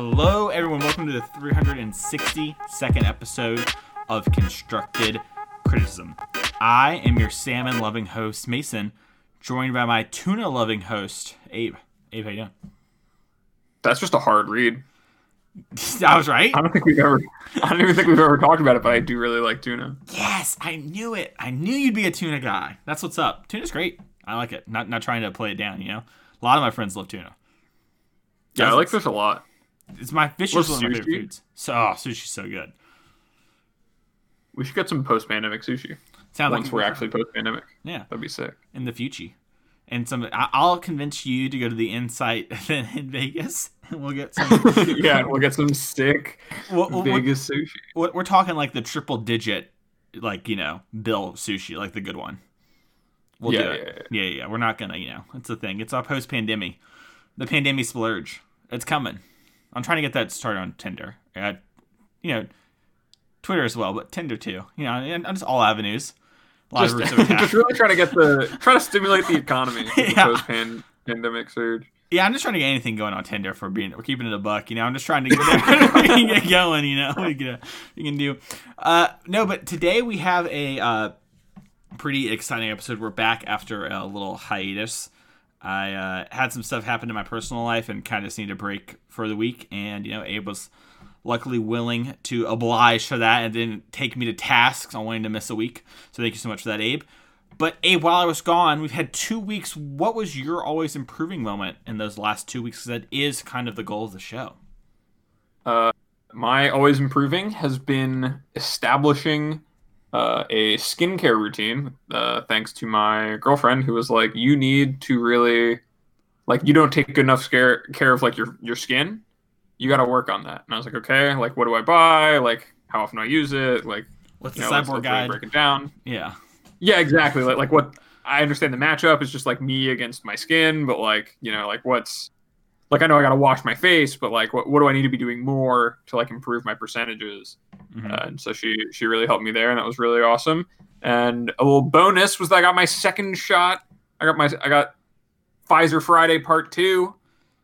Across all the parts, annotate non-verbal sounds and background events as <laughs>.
Hello, everyone. Welcome to the 362nd episode of Constructed Criticism. I am your salmon loving host, Mason, joined by my tuna loving host, Abe. Abe, how you doing? That's just a hard read. <laughs> I was right. I don't think we've ever. I don't even think we've ever talked about it, but I do really like tuna. Yes, I knew it. I knew you'd be a tuna guy. That's what's up. Tuna's great. I like it. Not not trying to play it down. You know, a lot of my friends love tuna. Yeah, I like fish a lot. It's my fish is one of my favorite sushi? foods. So oh, sushi's so good. We should get some post-pandemic sushi Sounds like once like we're actually post-pandemic. yeah That'd be sick. in the future. And some, I'll convince you to go to the Insight <laughs> event in Vegas, and <laughs> we'll get some. <laughs> yeah, we'll get some sick we'll- we'll- Vegas sushi. we're, we're talking like the triple digit, like you know, bill sushi, like the good one. We'll Yeah, do it. yeah, Yeah, yeah, We're not gonna, you know, it's the thing. It's our post pandemic, the pandemic splurge. It's coming. I'm trying to get that started on Tinder. Uh, you know, Twitter as well, but Tinder too. You know, and, and just all avenues. Just, <laughs> just really trying to get the trying to stimulate the economy <laughs> Yeah. post-pandemic surge. Yeah, I'm just trying to get anything going on Tinder for being we're keeping it a buck. You know, I'm just trying to get can <laughs> get going. You know, we can we can do. Uh, no, but today we have a uh, pretty exciting episode. We're back after a little hiatus. I uh, had some stuff happen in my personal life and kind of just needed a break for the week. And you know, Abe was luckily willing to oblige for that and didn't take me to tasks on wanting to miss a week. So thank you so much for that, Abe. But Abe, while I was gone, we've had two weeks. What was your always improving moment in those last two weeks? that is kind of the goal of the show. Uh, my always improving has been establishing uh, a skincare routine. Uh, thanks to my girlfriend, who was like, "You need to really, like, you don't take enough scare, care of like your your skin. You got to work on that." And I was like, "Okay, like, what do I buy? Like, how often do I use it? Like, What's you the know, let's, cyborg let's guide? break it down." Yeah, Yeah, exactly. Like, like what I understand the matchup is just like me against my skin, but like, you know, like what's like I know I got to wash my face, but like what what do I need to be doing more to like improve my percentages? Mhm. Uh, and so she she really helped me there, and that was really awesome. And a little bonus was that I got my second shot. I got my I got Pfizer Friday Part Two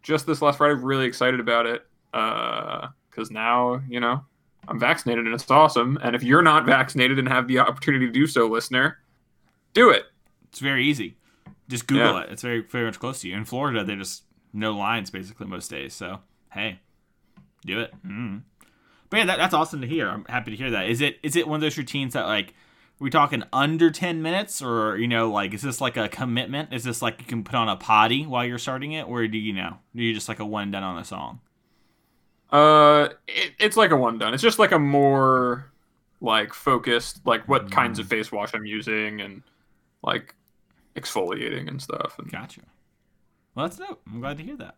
just this last Friday. Really excited about it because now you know I'm vaccinated and it's awesome. And if you're not vaccinated and have the opportunity to do so, listener, do it. it's very easy. Just Google Yeah. it. It's very very much close to you. In Florida, they just no lines basically most days. So hey, do it. Mm. But yeah, that, that's awesome to hear. I'm happy to hear that. Is it is it one of those routines that like are we talking under 10 minutes or you know like is this like a commitment is this like you can put on a potty while you're starting it or do you know do you just like a one done on a song Uh, it, it's like a one done. It's just like a more like focused, like what kinds of face wash I'm using and like exfoliating and stuff. And Gotcha. Well, that's dope. I'm glad to hear that.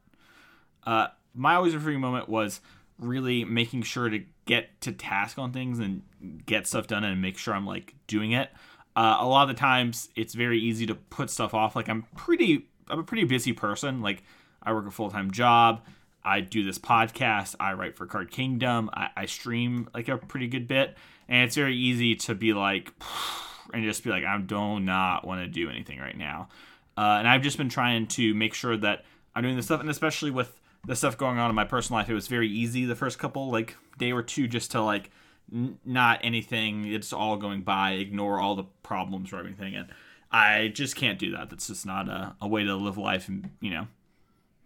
Uh, my always improving moment was really making sure to get to task on things and get stuff done and make sure I'm like doing it. Uh, a lot of the times it's very easy to put stuff off. Like I'm pretty, I'm a pretty busy person. Like I work a full time job. I do this podcast. I write for Card Kingdom. I, I stream like a pretty good bit, and it's very easy to be like, <sighs> and just be like, I do not want to do anything right now. Uh, and I've just been trying to make sure that I'm doing this stuff, and especially with the stuff going on in my personal life, it was very easy the first couple like day or two just to like n- not anything. It's all going by, ignore all the problems or everything, and I just can't do that. That's just not a, a way to live life, and you know,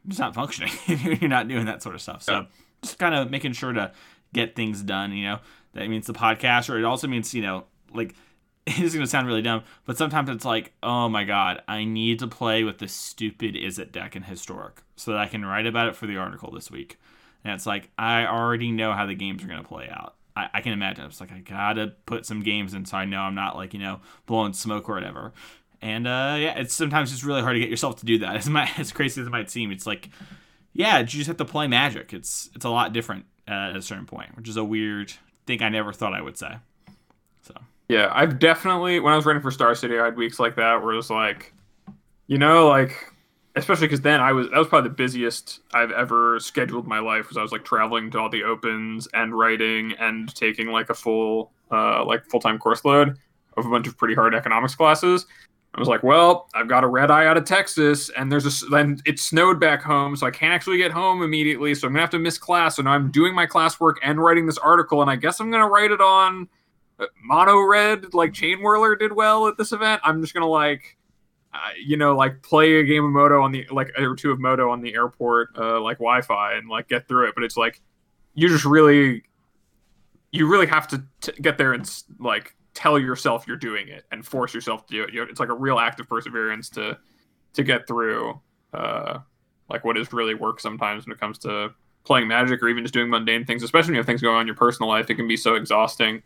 it's not functioning <laughs> if you're not doing that sort of stuff. So just kind of making sure to get things done. You know, that means the podcast, or it also means you know like it's going to sound really dumb, but sometimes it's like, oh my god, I need to play with this stupid Izzet deck in historic so that I can write about it for the article this week. And it's like I already know how the games are going to play out. I, I can imagine. It's like I gotta put some games in so I know I'm not like you know blowing smoke or whatever. And uh, yeah, it's sometimes it's really hard to get yourself to do that. <laughs> As my, as crazy as it might seem, it's like yeah, you just have to play Magic. It's it's a lot different uh, at a certain point, which is a weird thing I never thought I would say. Yeah, I've definitely when I was writing for Star City, I had weeks like that where it was like, you know, like especially because then I was that was probably the busiest I've ever scheduled my life because I was like traveling to all the opens and writing and taking like a full uh like full time course load of a bunch of pretty hard economics classes. I was like, well, I've got a red eye out of Texas, and there's a then it snowed back home, so I can't actually get home immediately. So I'm gonna have to miss class. So I'm doing my classwork and writing this article, and I guess I'm gonna write it on mono red, like Chainwhirler did well at this event. I'm just gonna like, uh, you know, like play a game of Moto on the like or two of Moto on the airport, uh, like Wi-Fi, and like get through it. But it's like you just really, you really have to t- get there and like tell yourself you're doing it and force yourself to do it. It's like a real act of perseverance to to get through uh, like what is really work sometimes when it comes to playing magic or even just doing mundane things, especially when you have things going on in your personal life. It can be so exhausting,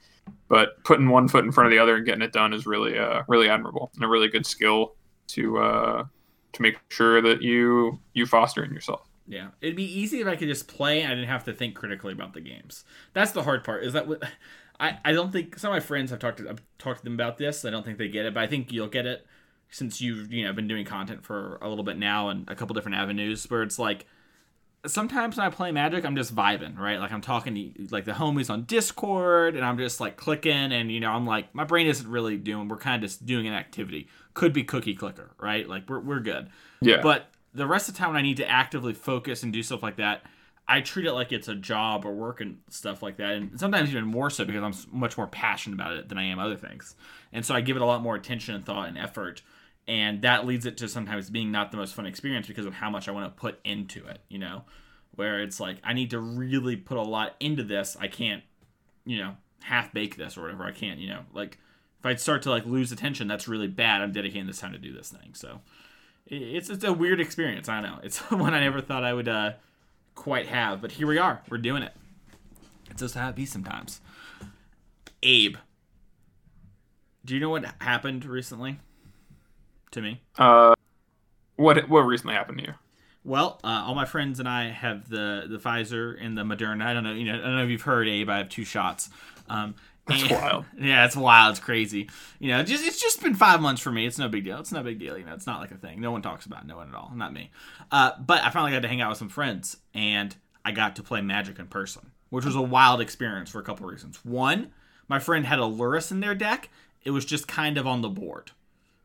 but putting one foot in front of the other and getting it done is really uh, really admirable and a really good skill to uh, to make sure that you you foster in yourself. Yeah, it'd be easy if I could just play and I didn't have to think critically about the games. That's the hard part. Is that what <laughs> I, I don't think some of my friends have talked to I've talked to them about this. I don't think they get it, but I think you'll get it since you've you know been doing content for a little bit now and a couple different avenues where it's like sometimes when I play Magic, I'm just vibing, right? Like I'm talking to like the homies on Discord, and I'm just like clicking, and you know, I'm like my brain isn't really doing. We're kind of just doing an activity. Could be cookie clicker, right? Like we're we're good. Yeah. But the rest of the time, when I need to actively focus and do stuff like that, I treat it like it's a job or work and stuff like that, and sometimes even more so because I'm much more passionate about it than I am other things, and so I give it a lot more attention and thought and effort, and that leads it to sometimes being not the most fun experience because of how much I want to put into it, you know, where it's like I need to really put a lot into this. I can't, you know, half bake this or whatever. I can't, you know, like if I start to like lose attention, that's really bad. I'm dedicating this time to do this thing, so it's it's a weird experience. I know it's <laughs> one I never thought I would. uh quite have, but here we are. We're doing it. It's just how it be sometimes. Abe, do you know what happened recently to me? Uh, what what recently happened to you? Well, uh, all my friends and I have the the Pfizer and the Moderna. I don't know, you know, I don't know if you've heard, Abe. I have two shots. Um, That's and, wild. <laughs> Yeah, it's wild. It's crazy. You know, just it's just been five months for me. It's no big deal. It's no big deal. You know, it's not like a thing. No one talks about it. No one at all. Not me. Uh, but I finally got to hang out with some friends, and I got to play Magic in person, which was a wild experience for a couple reasons. One, my friend had a Lurrus in their deck. It was just kind of on the board.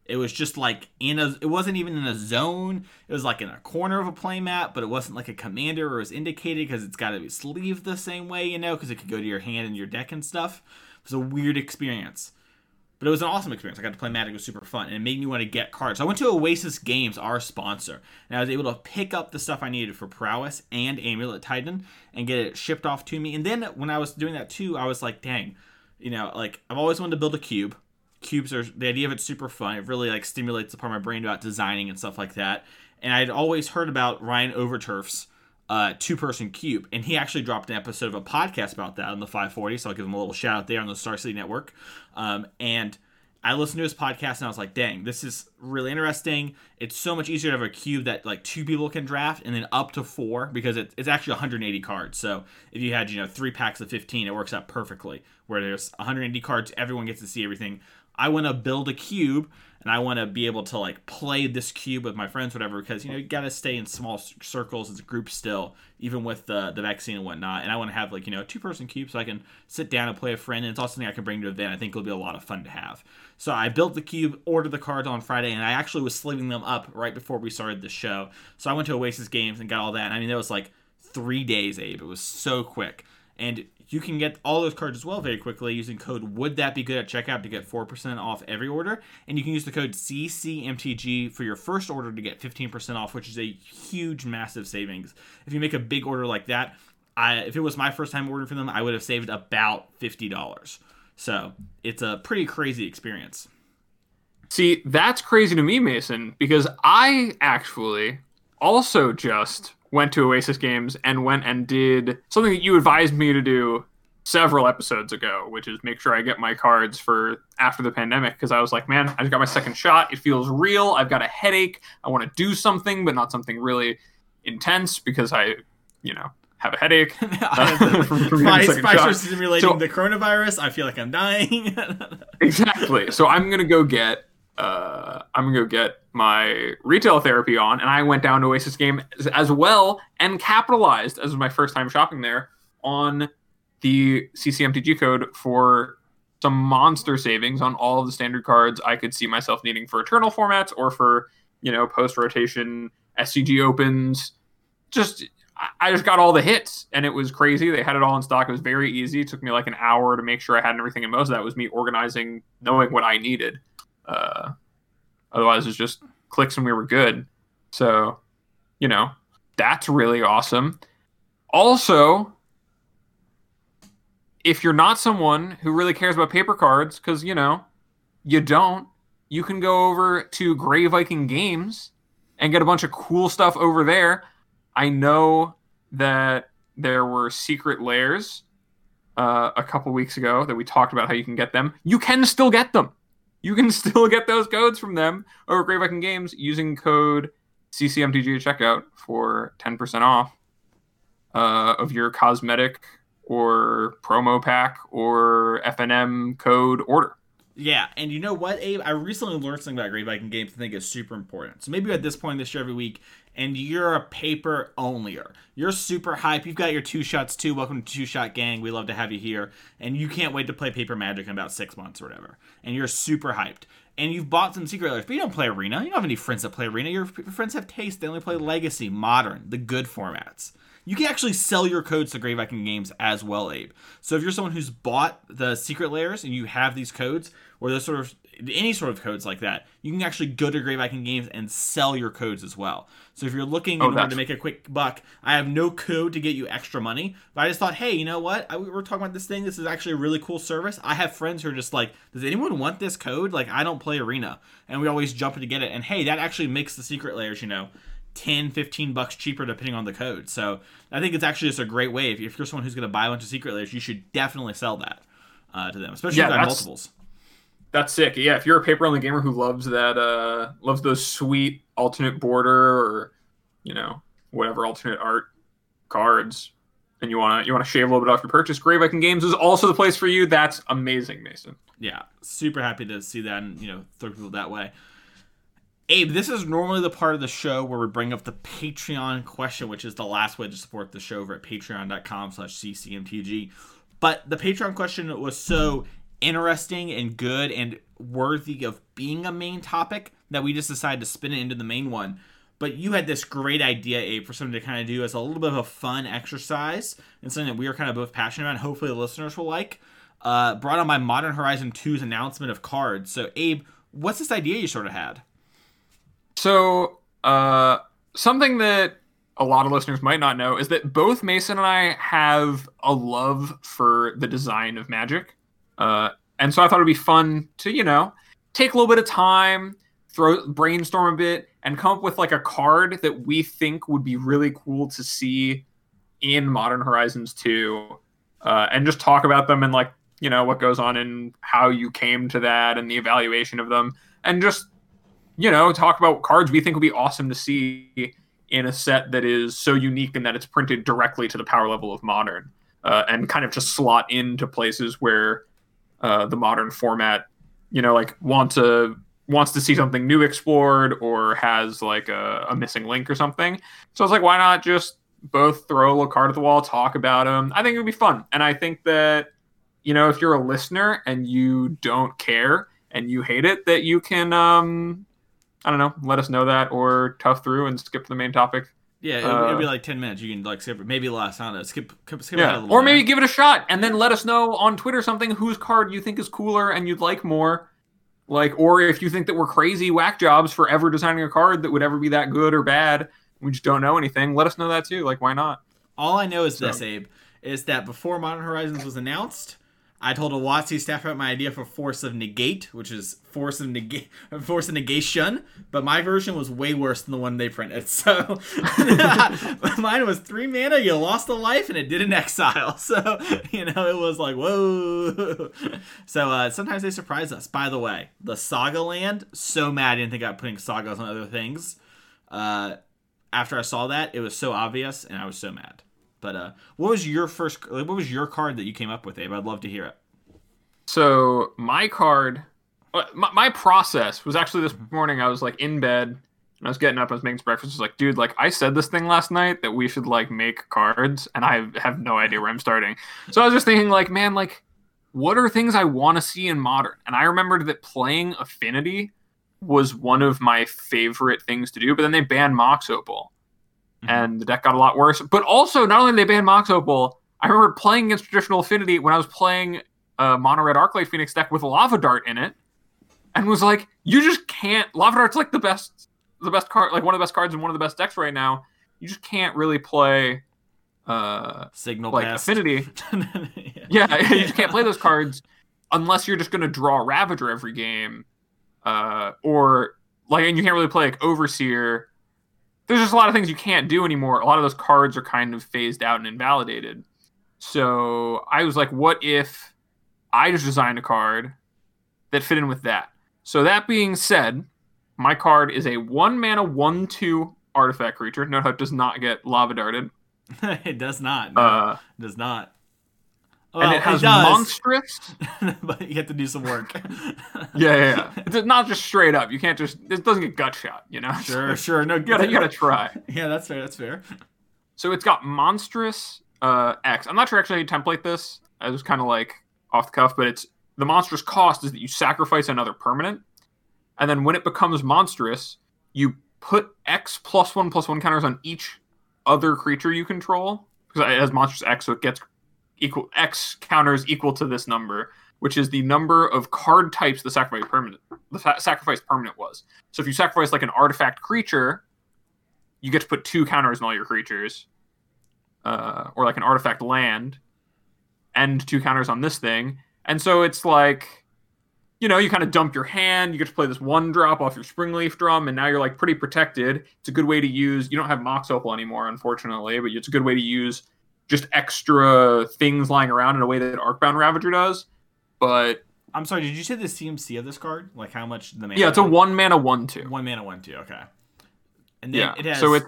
It was just like in a. It wasn't even in a zone. It was like in a corner of a playmat, but it wasn't like a commander or was indicated because it's got to be sleeved the same way, you know, because it could go to your hand and your deck and stuff. It was a weird experience. But it was an awesome experience. I got to play Magic. It was super fun. And it made me want to get cards. So I went to Oasis Games, our sponsor. And I was able to pick up the stuff I needed for Prowess and Amulet Titan and get it shipped off to me. And then when I was doing that too, I was like, dang, you know, like I've always wanted to build a cube. Cubes are, the idea of it's super fun. It really like stimulates the part of my brain about designing and stuff like that. And I'd always heard about Ryan Overturf's uh, two person cube. And he actually dropped an episode of a podcast about that on the 540. So I'll give him a little shout out there on the Star City Network. Um, and I listened to his podcast and I was like, dang, this is really interesting. It's so much easier to have a cube that like two people can draft and then up to four because it, it's actually 180 cards. So if you had, you know, three packs of 15, it works out perfectly where there's 180 cards, everyone gets to see everything. I want to build a cube and I want to be able to like play this cube with my friends, whatever, because you know you got to stay in small circles as a group still, even with the the vaccine and whatnot. And I want to have like you know a two person cube so I can sit down and play a friend, and it's also something I can bring to an event. I think it'll be a lot of fun to have. So I built the cube, ordered the cards on Friday, and I actually was sleeving them up right before we started the show. So I went to Oasis Games and got all that. And I mean, it was like three days, Abe. It was so quick. And you can get all those cards as well very quickly using code would that be good at checkout to get 4% off every order? And you can use the code ccmtg for your first order to get 15% off which is a huge massive savings. If you make a big order like that I, if it was my first time ordering from them i would have saved about $50 so it's a pretty crazy experience. See that's crazy to me mason because i actually also just went to Oasis Games and went and did something that you advised me to do several episodes ago, which is make sure I get my cards for after the pandemic because I was like, man, I just got my second shot. It feels real. I've got a headache. I want to do something, but not something really intense because I, you know, have a headache. <laughs> <laughs> my Spicer simulating so, the coronavirus. I feel like I'm dying. <laughs> exactly. So I'm gonna go get uh, I'm gonna go get my retail therapy on, and I went down to Oasis Game as, as well and capitalized as my first time shopping there on the CCMTG code for some monster savings on all of the standard cards I could see myself needing for eternal formats or for, you know, post rotation SCG opens. Just I just got all the hits and it was crazy. They had it all in stock. It was very easy. It took me like an hour to make sure I had everything. And most of that was me organizing, knowing what I needed. Uh, otherwise, it's just clicks and we were good. So, you know, that's really awesome. Also, if you're not someone who really cares about paper cards, because, you know, you don't, you can go over to Grey Viking Games and get a bunch of cool stuff over there. I know that there were secret lairs uh, a couple weeks ago that we talked about how you can get them. You can still get them. You can <laughs> still get those codes from them over Grey Viking Games using code CCMTG at checkout for 10% off uh, of your cosmetic or promo pack or FNM code order. Yeah, and you know what, Abe? I recently learned something about Grey Viking Games I think is super important. So maybe at this point this year every week, and you're a paper onlyer. You're super hype. You've got your two shots too. Welcome to Two Shot Gang. We love to have you here. And you can't wait to play Paper Magic in about six months or whatever. And you're super hyped. And you've bought some secret lairs, but you don't play Arena. You don't have any friends that play Arena. Your friends have taste. They only play Legacy, Modern, the good formats. You can actually sell your codes to Grey Viking Games as well, Abe. So if you're someone who's bought the secret Lairs and you have these codes, or those sort of any sort of codes like that, you can actually go to Grey Viking Games and sell your codes as well. So if you're looking oh, in order to make a quick buck, I have no code to get you extra money, but I just thought, hey, you know what? I, we were talking about this thing. This is actually a really cool service. I have friends who are just like, does anyone want this code? Like, I don't play Arena, and we always jump in to get it. And hey, that actually makes the secret lairs, you know, 10 15 bucks cheaper depending on the code so i think it's actually just a great way if, you're someone who's going to buy a bunch of secret lairs you should definitely sell that uh, to them especially yeah, if you have multiples that's sick. Yeah, if you're a paper only gamer who loves that, uh, loves those sweet alternate border or, you know, whatever alternate art cards, and you wanna you wanna shave a little bit off your purchase, Grey Viking Games is also the place for you. That's amazing, Mason. Yeah, super happy to see that and you know throw people that way. Abe, this is normally the part of the show where we bring up the Patreon question, which is the last way to support the show over at patreon.com slash ccmtg. But the Patreon question was so interesting and good and worthy of being a main topic that we just decided to spin it into the main one. But you had this great idea, Abe, for something to kind of do as a little bit of a fun exercise and something that we are kind of both passionate about. And hopefully, the listeners will like. Uh, brought on by Modern Horizon 2's announcement of cards. So, Abe, what's this idea you sort of had? So, uh, something that a lot of listeners might not know is that both Mason and I have a love for the design of Magic. Uh, and so I thought it'd be fun to, you know, take a little bit of time, throw brainstorm a bit, and come up with like a card that we think would be really cool to see in Modern Horizons 2, uh, and just talk about them and like you know what goes on and how you came to that and the evaluation of them, and just you know talk about cards we think would be awesome to see in a set that is so unique and that it's printed directly to the power level of Modern, uh, and kind of just slot into places where uh, the modern format, you know, like want to wants to see something new explored or has like a, a missing link or something. So I was like, why not just both throw a little card at the wall, talk about them? I think it would be fun, and I think that you know, if you're a listener and you don't care and you hate it, that you can, um, I don't know, let us know that or tough through and skip the main topic yeah, it'll, uh, it'll, be like ten minutes. You can like skip, maybe last. I don't know. Skip, skip yeah. or maybe give it a shot, and then let us know on Twitter something whose card you think is cooler and you'd like more. Like, or if you think that we're crazy whack jobs for ever designing a card that would ever be that good or bad, we just don't know anything. Let us know that too. Like, why not? All I know is so. this, Abe, is that before Modern Horizons was announced, I told a WotC staff about my idea for Force of Negate, which is Force of Negate, <laughs> Force of Negation, but my version was way worse than the one they printed. <laughs> So <laughs> mine was three mana, you lost a life, and it did an exile. So you know it was like whoa. so uh, sometimes they surprise us. By the way, the Saga Land, so mad I didn't think about putting sagas on other things. Uh, after I saw that, it was so obvious, and I was so mad. But uh, what was your first? What was your card that you came up with, Abe? I'd love to hear it. So my card, uh, my, my process was actually this mm-hmm. morning. I was like in bed and I was getting up. I was making some breakfast. I was like, dude, like I said this thing last night that we should like make cards, and I have no idea where I'm starting. So I was just thinking, like, man, like what are things I want to see in modern? And I remembered that playing Affinity was one of my favorite things to do, but then they banned Mox Opal. Mhm. And the deck got a lot worse. But also, not only did they ban Mox Opal, I remember playing against traditional Affinity when I was playing a Mono Red Arclight Phoenix deck with Lava Dart in it, and was like, you just can't. Lava Dart's like the best, the best card, like one of the best cards in one of the best decks right now. You just can't really play, uh, Signal like. Affinity. <laughs> <laughs> yeah. Yeah, you just can't play those cards unless you're just going to draw Ravager every game, uh, or like, and you can't really play like Overseer. There's just a lot of things you can't do anymore. A lot of those cards are kind of phased out and invalidated. So I was like, what if I just designed a card that fit in with that? So that being said, my card is a one mana one two artifact creature. Note how it does not get lava darted. <laughs> it does not. No, Uh, it does not. And Well, it has does, monstrous. <laughs> but you have to do some work. Yeah, yeah, yeah. <laughs> It's not just straight up. You can't just. It doesn't get gut shot. You know. Sure, sure. No, <laughs> you gotta, you gotta try. Yeah, that's fair. That's fair. So it's got monstrous uh, X. I'm not sure actually how you template this. I was kind of like off the cuff, but it's the monstrous cost is that you sacrifice another permanent, and then when it becomes monstrous, you put X plus one plus one counters on each other creature you control because it has monstrous X, so it gets equal X counters equal to this number, which is the number of card types the sacrifice permanent the fa- sacrifice permanent was. So if you sacrifice like an artifact creature, you get to put two counters on all your creatures, uh, or like an artifact land, and two counters on this thing. And so it's like, you know, you kind of dump your hand. You get to play this one drop off your Springleaf drum, and now you're like pretty protected. It's a good way to use. You don't have Mox Opal anymore, unfortunately, but it's a good way to use just extra things lying around in a way that Arcbound Ravager does. But I'm sorry. Did you say the CMC of this card? Like how much the mana? yeah, it's a one mana one two. one mana one two. Okay. And then Yeah, it has so it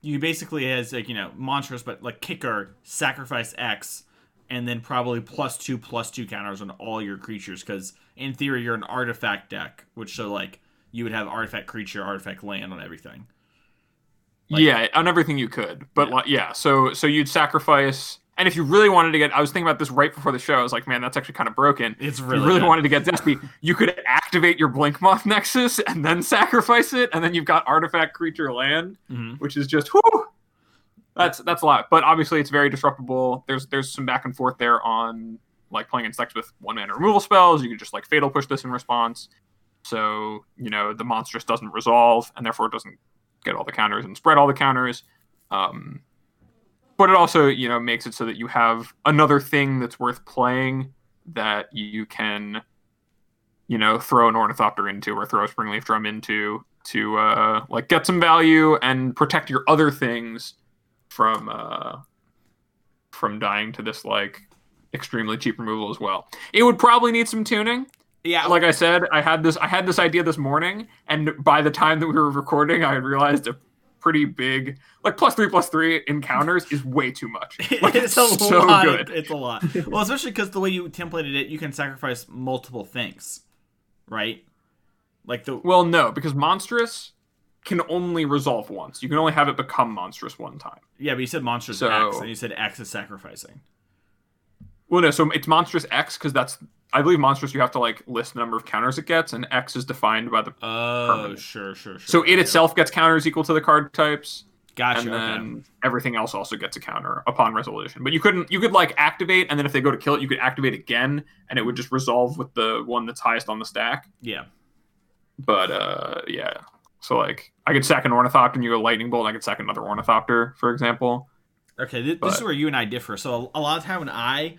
you basically has like you know monstrous, but like kicker sacrifice X, and then probably plus two plus two counters on all your creatures because in theory you're an artifact deck, which so like you would have artifact creature, artifact land on everything. Like- yeah, on everything you could. But Yeah. like, yeah, so so you'd sacrifice, and if you really wanted to get, I was thinking about this right before the show. I was like, man, that's actually kind of broken. It's If really you really good. wanted to get Despy, <laughs> you could activate your Blinkmoth Nexus and then sacrifice it, and then you've got artifact creature land, Mhm. which is just whoo. That's that's a lot, but obviously it's very disruptible. There's there's some back and forth there on like playing in decks with one mana removal spells. You can just like fatal push this in response, so you know the monstrous doesn't resolve and therefore it doesn't get all the counters and spread all the counters. Um, but it also you know makes it so that you have another thing that's worth playing that you can you know throw an ornithopter into or throw a springleaf drum into to uh, like get some value and protect your other things from uh, from dying to this like extremely cheap removal as well. It would probably need some tuning. Yeah, Like I said, I had this I had this idea this morning, and by the time that we were recording, I had realized a pretty big like plus three plus three encounters is way too much. <laughs> Like it's a so lot. good. It's a lot. <laughs> Well, especially because the way you templated it, you can sacrifice multiple things, right? Like the Well, no, because monstrous can only resolve once. You can only have it become monstrous one time. yeah, but you said monstrous So- X, and you said X is sacrificing. Well, no, so it's monstrous X because that's I believe monstrous. You have to like list the number of counters it gets, and X is defined by the. Oh, sure, sure, sure. So it Okay. itself gets counters equal to the card types, gotcha. and okay. then everything else also gets a counter upon resolution. But you couldn't. You could like activate, and then if they go to kill it, you could activate again, and it would just resolve with the one that's highest on the stack. Yeah. But uh, yeah. So like, I could sack an ornithopter, and you go lightning bolt. And I could sack another ornithopter, for example. Okay, th- this is where you and I differ. So a lot of time when I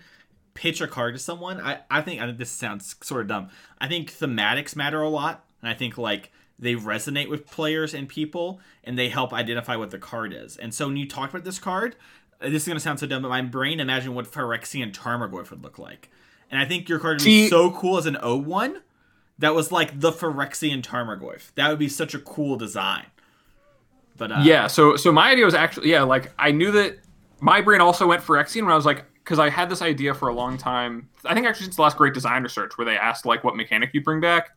pitch a card to someone, I, I think I think this sounds sort of dumb. I think thematics matter a lot, and I think like they resonate with players and people, and they help identify what the card is. And so when you talk about this card, uh, this is gonna sound so dumb, but my brain imagined what Phyrexian Tarmogoyf would look like, and I think your card would be so cool as an O1. That was like the Phyrexian Tarmogoyf. That would be such a cool design. But uh, yeah so so my idea was actually yeah like i knew that my brain also went for Exian when i was like because i had this idea for a long time i think actually since the last great designer search where they asked like what mechanic you bring back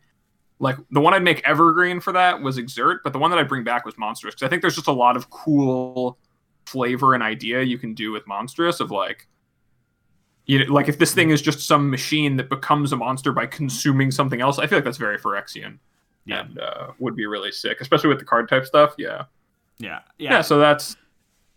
like the one i'd make evergreen for that was exert but the one that i'd bring back was monstrous because i think there's just a lot of cool flavor and idea you can do with monstrous of like you know, like if this thing is just some machine that becomes a monster by consuming something else, I feel like that's very Phyrexian. Yeah. And uh, would be really sick, especially with the card type stuff. Yeah. Yeah, Yeah. yeah. so that's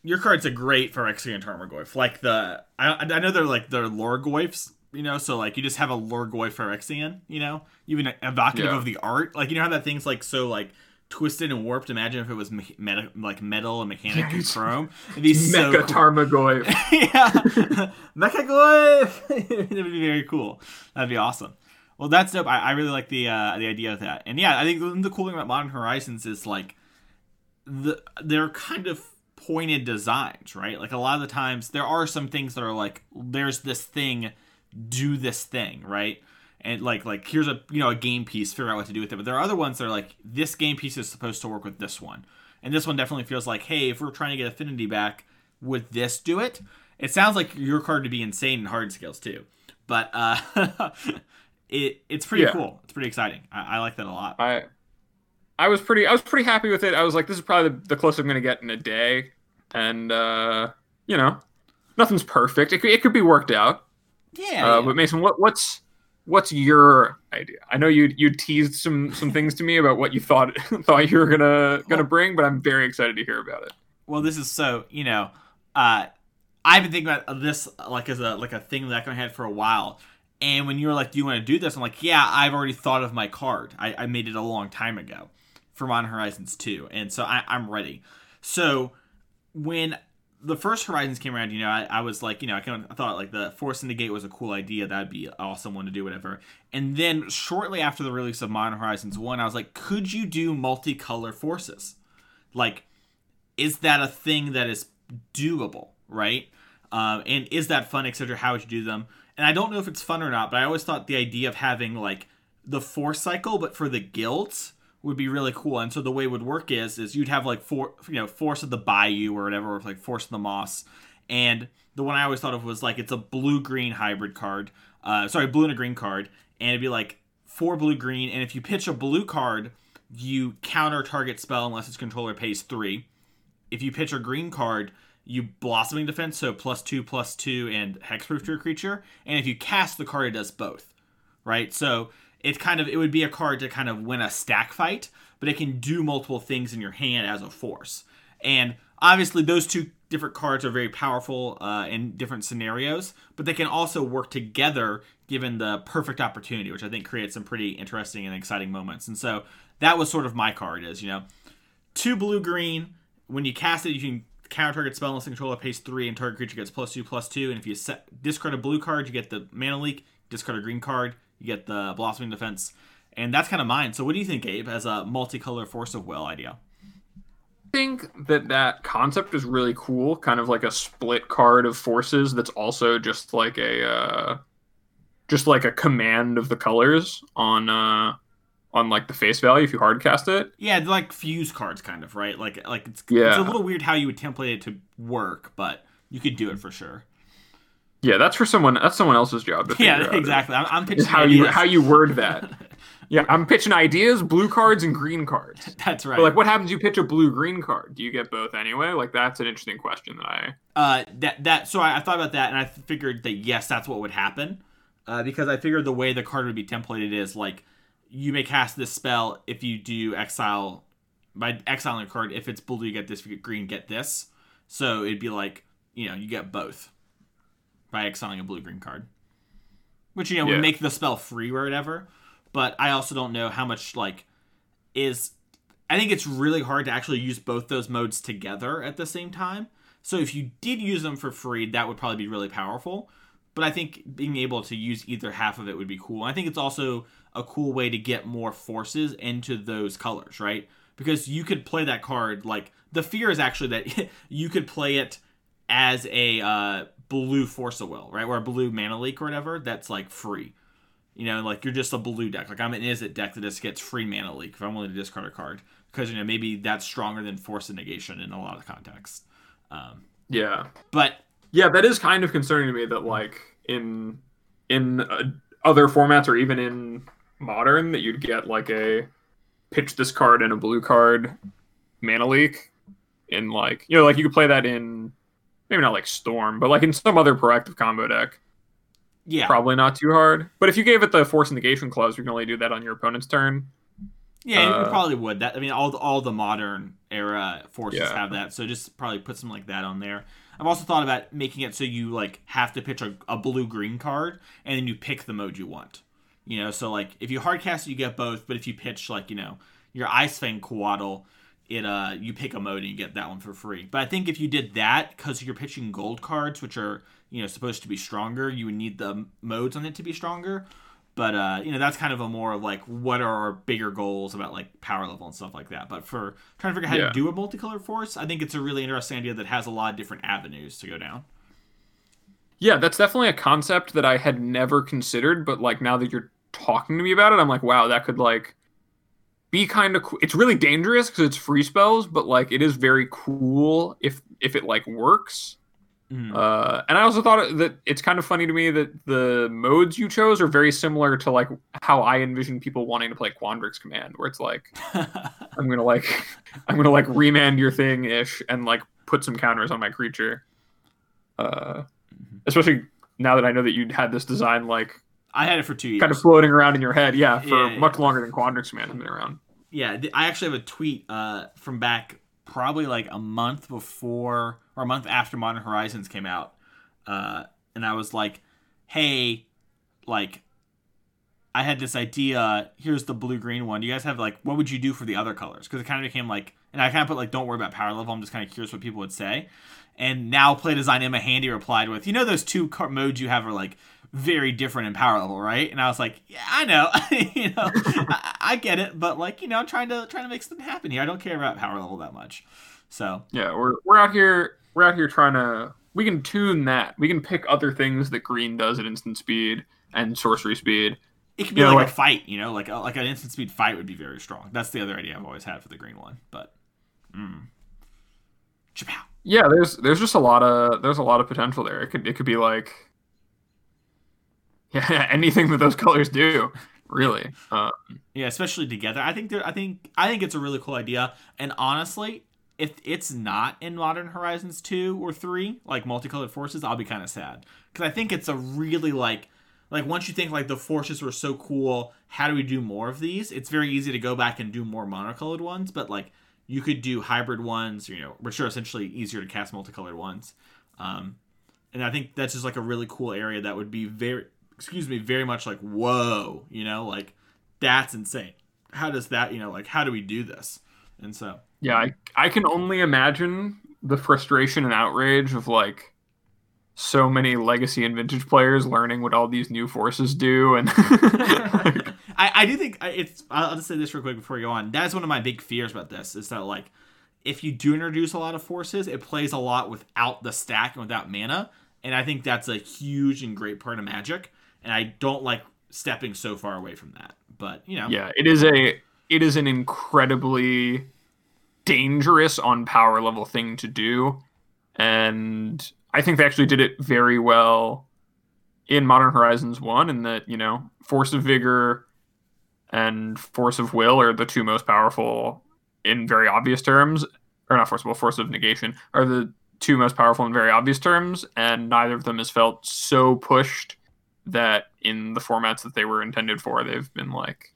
Your cards are great for Phyrexian Tarmogoyf. Like the I, I know they're like they're Lhurgoyfs, you know. So like you just have a Lhurgoyf Phyrexian, you know, even evocative Yeah. of the art. Like you know how that thing's like so like twisted and warped. Imagine if it was me- meta, like metal and mechanic and chrome. It'd be so Mecha. Tarmogoyf. <laughs> yeah, <laughs> Mechagoyf. <laughs> it would be very cool. That'd be awesome. Well, that's dope. I, I really like the uh, the idea of that. And yeah, I think the, the cool thing about Modern Horizons is like the they're kind of pointed designs, right? Like a lot of the times there are some things that are like there's this thing, do this thing, right? And like like here's a you know a game piece, figure out what to do with it. But there are other ones that are like this game piece is supposed to work with this one. And this one definitely feels like, hey, if we're trying to get affinity back, would this do it? It sounds like your card to be insane in hard scales too. But uh <laughs> it it's pretty Yeah. cool. It's pretty exciting. I, I like that a lot. I I was pretty I was pretty happy with it. I was like, this is probably the, the closest I'm gonna get in a day, and uh, you know, nothing's perfect. It could, it could be worked out. Yeah. Uh, yeah. but Mason, what what's what's your idea? I know you you teased some some things to me about what you thought <laughs> thought you were gonna gonna bring, but I'm very excited to hear about it. well this is so you know uh i've been thinking about this like as a like a thing that i had for a while and when you were like do you want to do this i'm like yeah i've already thought of my card i, I made it a long time ago for modern horizons 2 and so I, i'm ready so when the first horizons came around you know i, I was like you know I, kind of, thought like the force in the gate was a cool idea that'd be awesome one to do whatever and then shortly after the release of modern horizons 1 i was like could you do multicolor forces like is that a thing that is doable, right? Um, and is that fun, etc.? How would you do them? And I don't know if it's fun or not, but I always thought the idea of having like the force cycle, but for the guilds would be really cool. And so the way it would work is is you'd have like four, you know, force of the bayou or whatever, or like force of the moss. And the one I always thought of was like it's a blue green hybrid card. Uh, sorry, blue and a green card, and it'd be like four blue green. And if you pitch a blue card, you counter target spell unless its controller pays three if you pitch a green card, you blossoming defense, so plus two, plus two, and hexproof to your creature. And if you cast the card, it does both, right? So it's kind of it would be a card to kind of win a stack fight, but it can do multiple things in your hand as a force. And obviously, those two different cards are very powerful uh, in different scenarios, but they can also work together given the perfect opportunity, which I think creates some pretty interesting and exciting moments. And so that was sort of my card, is you know, two blue green. When you cast it, you can counter target spell unless controller pays three, and target creature gets plus two, plus two. And if you set, discard a blue card, you get the mana leak. Discard a green card, you get the blossoming defense. And that's kind of mine. So what do you think, Abe, as a multicolor force of will idea? I think that that concept is really cool, kind of like a split card of forces that's also just like a uh, just like a command of the colors on uh, on like the face value if you hard cast it. Yeah, like fuse cards, kind of, right? Like, like it's yeah. it's a little weird how you would template it to work, but you could do it for sure. Yeah, that's for someone. That's someone else's job. <laughs> Yeah, exactly. I'm, I'm pitching how you ideas. how you word that. <laughs> Yeah, I'm pitching ideas, blue cards and green cards. <laughs> That's right. But like, what happens? if You pitch a blue green card. Do you get both anyway? Like, that's an interesting question that I. uh, that that so I, I thought about that and I figured that yes, that's what would happen, uh, because I figured the way the card would be templated is like you may cast this spell if you do exile by exiling a card. If it's blue, you get this. If you get green, get this. So it'd be like you know you get both by exiling a blue green card, which you know Yeah. would make the spell free or whatever. But I also don't know how much like is. I think it's really hard to actually use both those modes together at the same time. So if you did use them for free, that would probably be really powerful. But I think being able to use either half of it would be cool. I think it's also a cool way to get more forces into those colors, right? Because you could play that card like the fear is actually that <laughs> you could play it as a uh, blue force of will, right? Or a blue mana leak or whatever. That's like free. You know, like you're just a blue deck. Like I'm an Izzet deck that just gets free mana leak if I'm willing to discard a card because you know maybe that's stronger than force of negation in a lot of contexts. Um, Yeah. but Yeah, that is kind of concerning to me that like in in uh, other formats or even in modern that you'd get like a pitch this card and a blue card mana leak in like you know like you could play that in maybe not like storm but like in some other proactive combo deck Yeah, probably not too hard. But if you gave it the force negation clause, you can only do that on your opponent's turn. Yeah, you Uh, probably would. That I mean, all the, all the modern era forces Yeah. have that, so just probably put something like that on there. I've also thought about making it so you like have to pitch a, a blue green card, and then you pick the mode you want. You know, so like if you hard cast, it, you get both, but if you pitch like you know your Ice Fang Coatl, it uh you pick a mode and you get that one for free. But I think if you did that because you're pitching gold cards, which are you know supposed to be stronger, you would need the modes on it to be stronger. But uh, you know that's kind of a more of like what are our bigger goals about like power level and stuff like that. But for trying to figure out how Yeah. to do a multicolored force, I think it's a really interesting idea that has a lot of different avenues to go down. Yeah, that's definitely a concept that I had never considered, but like now that you're talking to me about it, I'm like, wow, that could like be kind of cool. It's really dangerous because it's free spells, but like it is very cool if if it like works. Mhm. Uh, and I also thought that it's kind of funny to me that the modes you chose are very similar to like how I envision people wanting to play Quandrix Command, where it's like <laughs> I'm gonna like <laughs> I'm gonna like remand your thing ish and like put some counters on my creature. Uh, especially now that I know that you had this design like I had it for two years. kind of floating around in your head, yeah, for Yeah, yeah, much yeah. longer than Quandrix Command has been around. yeah, I actually have a tweet uh, from back probably like a month before or a month after Modern Horizons came out, uh, and I was like, "Hey, like, I had this idea. Here's the blue green one. Do you guys have like what would you do for the other colors? Because it kind of became like, and I kind of put like, don't worry about power level. I'm just kind of curious what people would say. And now play design Emma Handy replied with, you know, those two car- modes you have are like very different in power level, right? And I was like, yeah, I know, <laughs> you know, I, I get it, but like, you know, I'm trying to trying to make something happen here. I don't care about power level that much. So Yeah, we're we're out here we're out here trying to we can tune that. We can pick other things that green does at instant speed and sorcery speed. it could be You know, like, like- a fight, you know, like a, like an instant speed fight would be very strong. That's the other idea I've always had for the green one. But, mm. Yeah, there's there's just a lot of there's a lot of potential there. It could it could be like yeah, <laughs> anything that those colors do, really. Uh, Yeah, especially together. I think. I think I think it's a really cool idea. And honestly, if it's not in Modern Horizons two or three, like multicolored forces, I'll be kind of sad because I think it's a really like like once you think like the forces were so cool, how do we do more of these? It's very easy to go back and do more monocolored ones, but like you could do hybrid ones, you know, which are essentially easier to cast multicolored ones. Um, and I think that's just like a really cool area that would be very, excuse me, very much like whoa, you know, like that's insane. How does that, you know, like how do we do this? And so yeah, I I can only imagine the frustration and outrage of like so many legacy and vintage players learning what all these new forces do and <laughs> I, I do think it's. I'll just say this real quick before you go on. That's one of my big fears about this is that like, if you do introduce a lot of forces, it plays a lot without the stack and without mana, and I think that's a huge and great part of Magic. And I don't like stepping so far away from that. But you know, yeah, it is a it is an incredibly dangerous on power level thing to do, and I think they actually did it very well in Modern Horizons One. In that you know, Force of Vigor and Force of Will are the two most powerful in very obvious terms, or not Force Will, Force of Negation are the two most powerful in very obvious terms, and neither of them has felt so pushed that in the formats that they were intended for, they've been like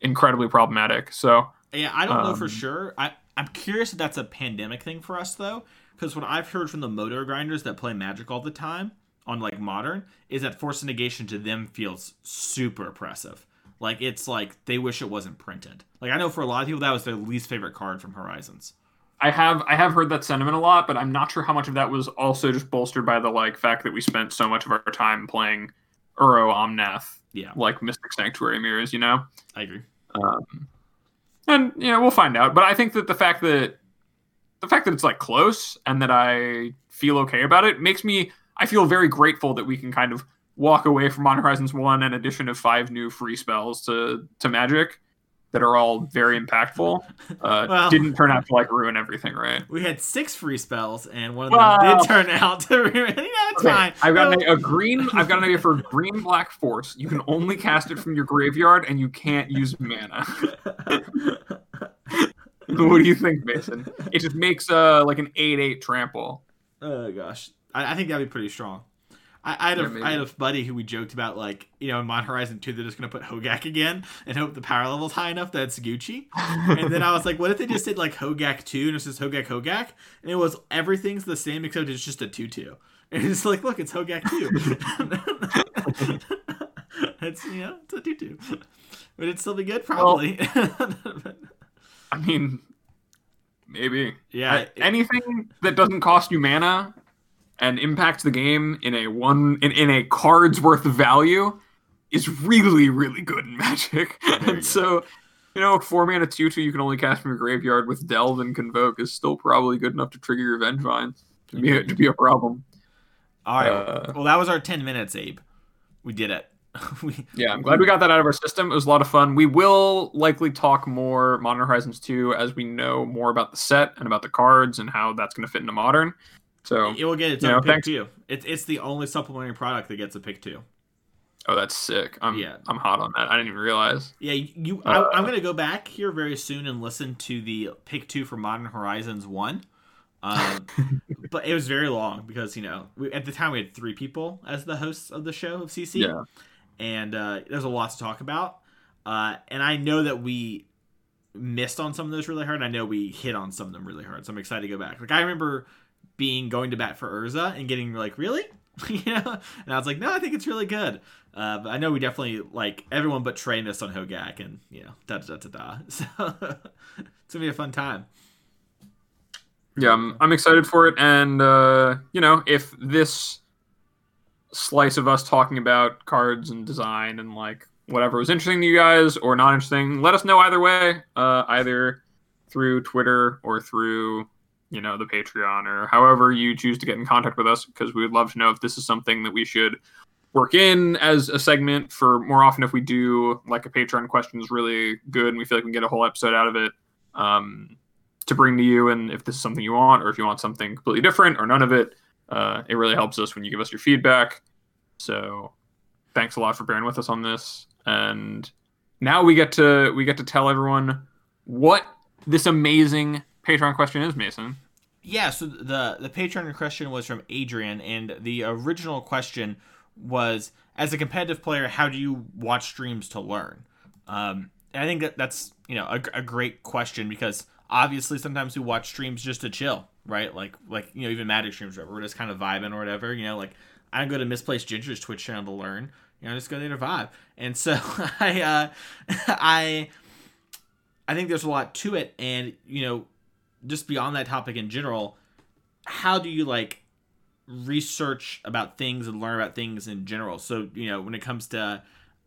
incredibly problematic. So Yeah, I don't know for Um, sure. I I'm curious if that's a pandemic thing for us though, because what I've heard from the motor grinders that play Magic all the time on like modern is that force of negation to them feels super oppressive. Like it's like they wish it wasn't printed. Like I know for a lot of people that was their least favorite card from Horizons. I have I have heard that sentiment a lot, but I'm not sure how much of that was also just bolstered by the like fact that we spent so much of our time playing Uro Omnath, Yeah, like Mystic Sanctuary mirrors, you know. I agree. Um, and you know we'll find out. But I think that the fact that the fact that it's like close and that I feel okay about it makes me I feel very grateful that we can kind of walk away from Modern Horizons one and addition of five new free spells to to Magic that are all very impactful. Uh, Well- didn't turn out to like ruin everything, right? We had six free spells, and one of them did turn out to. You know, it's Okay, fine. I've got No, an, a green. I've got an idea for green black force. You can only cast it from your graveyard, and you can't use mana. <laughs> what do you think, Mason? It just makes uh like an eight eight trample. Oh gosh, I, I think that'd be pretty strong. I, I had Yeah, a had a buddy who we joked about like you know in Mon Horizon 2 they're just gonna put Hogak again and hope the power level's high enough that it's Gucci. and then I was like, what if they just did like Hogak 2 and it's just Hogak Hogak? And it was everything's the same except it's just a 2 2. <laughs> And it's like, look, it's Hogak 2. <laughs> <laughs> it's you know, it's a 2 2. Would it still be good? Probably. I mean, maybe. yeah. I- it- anything that doesn't cost you mana and impact the game in a one in, in a card's worth of value is really really good in <laughs> Magic. and so, you know, four mana two two you can only cast from your graveyard with Delve and Convoke is still probably good enough to trigger your Vengevine to be a, to be a problem. All right. uh, well, that was our 10 minutes, Abe. We did it. <laughs> we, Yeah, I'm glad we got that out of our system. It was a lot of fun. We will likely talk more Modern Horizons 2 as we know more about the set and about the cards and how that's going to fit into Modern. So, it will get its own know, pick thanks- too. It's it's the only supplementary product that gets a pick too. oh, that's sick. I'm Yeah. I'm hot on that. I didn't even realize. Yeah, you. Uh, I, I'm gonna go back here very soon and listen to the pick two for Modern Horizons one. Um, <laughs> but it was very long because you know we, at the time we had three people as the hosts of the show of CC, Yeah. and uh, there's a lot to talk about. Uh, and I know that we missed on some of those really hard. I know we hit on some of them really hard, so I'm excited to go back. Like I remember being going to bat for Urza and getting like really, <laughs> you know, and I was like, no, I think it's really good. Uh, but I know we definitely like everyone but Trey missed on Hogak, and you know, da da da da. <laughs> So it's gonna be a fun time. Yeah, I'm, I'm excited for it. And, uh, you know, if this slice of us talking about cards and design and like whatever was interesting to you guys or not interesting, let us know either way, uh, either through Twitter or through, you know, the Patreon or however you choose to get in contact with us because we would love to know if this is something that we should work in as a segment for more often if we do like a Patreon question is really good and we feel like we can get a whole episode out of it. Um, to bring to you and if this is something you want or if you want something completely different or none of it uh, it really helps us when you give us your feedback so thanks a lot for bearing with us on this and now we get to we get to tell everyone what this amazing patreon question is mason Yeah, so the the Patreon question was from Adrian, and the original question was, as a competitive player, how do you watch streams to learn? Um, and I think that that's you know a, a great question because obviously sometimes we watch streams just to chill, right? Like like you know even Magic streams, whatever, we're just kind of vibing or whatever. You know, like I don't go to Misplaced Ginger's Twitch channel to learn. You know, I just go there to vibe. And so <laughs> I uh, <laughs> I I think there's a lot to it, and you know just beyond that topic in general, how do you like research about things and learn about things in general? So, you know, when it comes to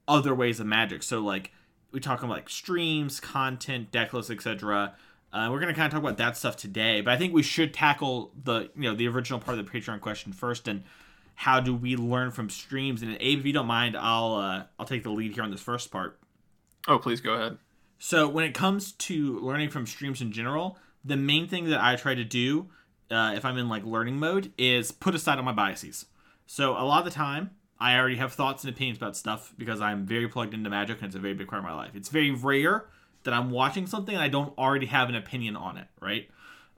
other ways of magic, so like we talk about like streams, content, deck lists, etc. Uh, we're gonna kind of talk about that stuff today, but I think we should tackle the you know the original part of the Patreon question first, and how do we learn from streams? And Abe, if you don't mind, I'll uh, I'll take the lead here on this first part. oh please go ahead So when it comes to learning from streams in general, the main thing that I try to do, uh, if I'm in like learning mode, is put aside all my biases. So a lot of the time, I already have thoughts and opinions about stuff because I'm very plugged into Magic and it's a very big part of my life. It's very rare that I'm watching something and I don't already have an opinion on it, right?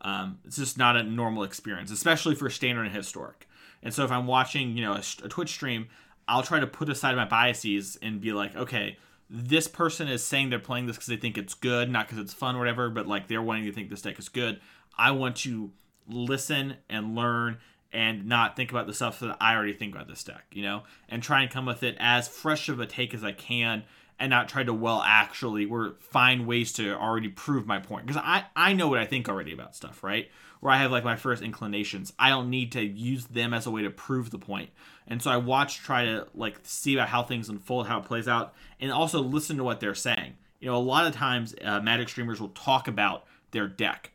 Um, it's just not a normal experience, especially for standard and historic. And so if I'm watching, you know, a, a Twitch stream, I'll try to put aside my biases and be like, okay, this person is saying they're playing this because they think it's good, not because it's fun or whatever, but like they're wanting to think this deck is good. I want to listen and learn and not think about the stuff that I already think about this deck, you know, and try and come with it as fresh of a take as I can and not try to well actually or find ways to already prove my point because I I know what I think already about stuff, right? Where I have like my first inclinations. I don't need to use them as a way to prove the point. And so I watch try to like see about how things unfold, how it plays out, and also listen to what they're saying. You know, a lot of times uh, Magic streamers will talk about their deck,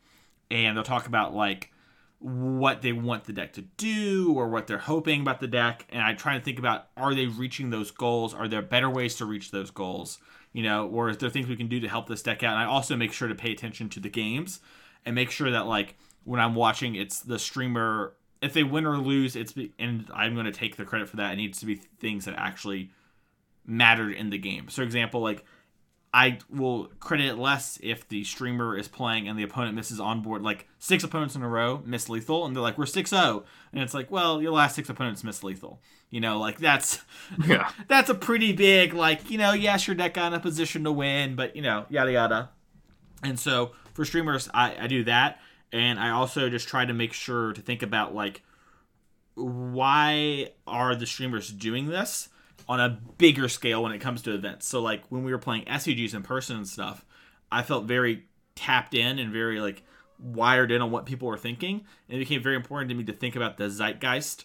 and they'll talk about like what they want the deck to do or what they're hoping about the deck and i try to think about are they reaching those goals are there better ways to reach those goals you know or is there things we can do to help this deck out and i also make sure to pay attention to the games and make sure that like when i'm watching it's the streamer if they win or lose it's be- and i'm going to take the credit for that. It needs to be things that actually mattered in the game. So example like I will credit it less if the streamer is playing and the opponent misses on board like six opponents in a row miss lethal and they're like we're 6-0 and it's like well your last six opponents miss lethal. You know like that's <laughs> Yeah. <laughs> that's a pretty big like you know yes your deck got in a position to win but you know yada yada. And so for streamers I, I do that and I also just try to make sure to think about like why are the streamers doing this on a bigger scale when it comes to events. So like when we were playing SCGs in person and stuff, I felt very tapped in and very like wired in on what people were thinking. And it became very important to me to think about the zeitgeist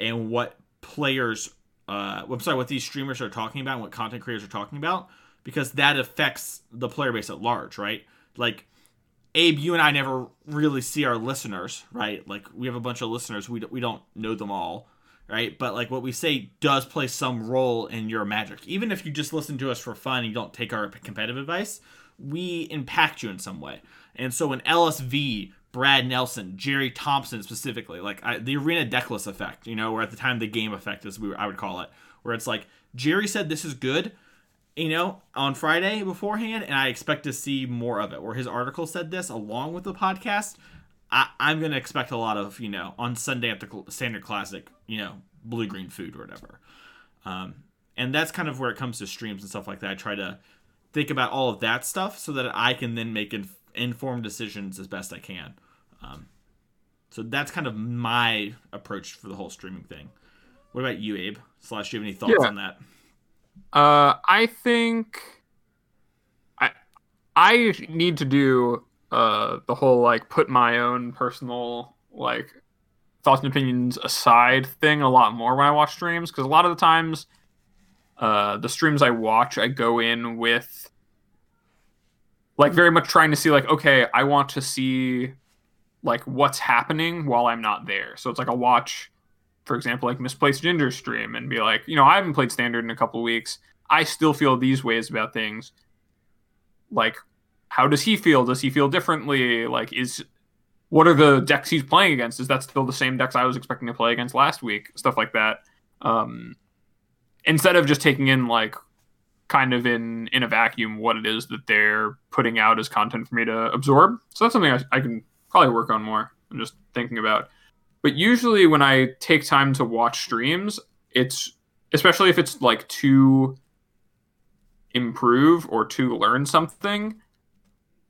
and what players uh I'm sorry, what these streamers are talking about and what content creators are talking about because that affects the player base at large, right? Like Abe, you and I never really see our listeners, right? Like we have a bunch of listeners, we we don't know them all, right? But like what we say does play some role in your magic. Even if you just listen to us for fun and you don't take our competitive advice, we impact you in some way. And so when LSV, Brad Nelson, Jerry Thompson specifically, like I, the arena deckless effect, you know, or at the time the game effect, as we I would call it, where it's like Jerry said this is good, you know, on Friday beforehand, and I expect to see more of it. Where his article said this along with the podcast, I, I'm gonna expect a lot of you know on Sunday at the Standard Classic, you know, blue green food or whatever. Um, and that's kind of where it comes to streams and stuff like that. I try to think about all of that stuff so that I can then make inf- informed decisions as best I can. Um, so that's kind of my approach for the whole streaming thing. What about you, Abe? Slash, do you have any thoughts Yeah. on that? Uh, I think I I need to do uh the whole like put my own personal like thoughts and opinions aside thing a lot more when I watch streams because a lot of the times uh the streams I watch I go in with like very much trying to see like okay I want to see like what's happening while I'm not there. So it's like I'll watch for example, like misplaced ginger stream and be like, you know, I haven't played standard in a couple weeks. I still feel these ways about things. Like, how does he feel? Does he feel differently? Like, is what are the decks he's playing against? Is that still the same decks I was expecting to play against last week? Stuff like that. Um, instead of just taking in like kind of in in a vacuum what it is that they're putting out as content for me to absorb. So that's something I, I can probably work on more. I'm just thinking about. But usually when I take time to watch streams, it's especially if it's like to improve or to learn something,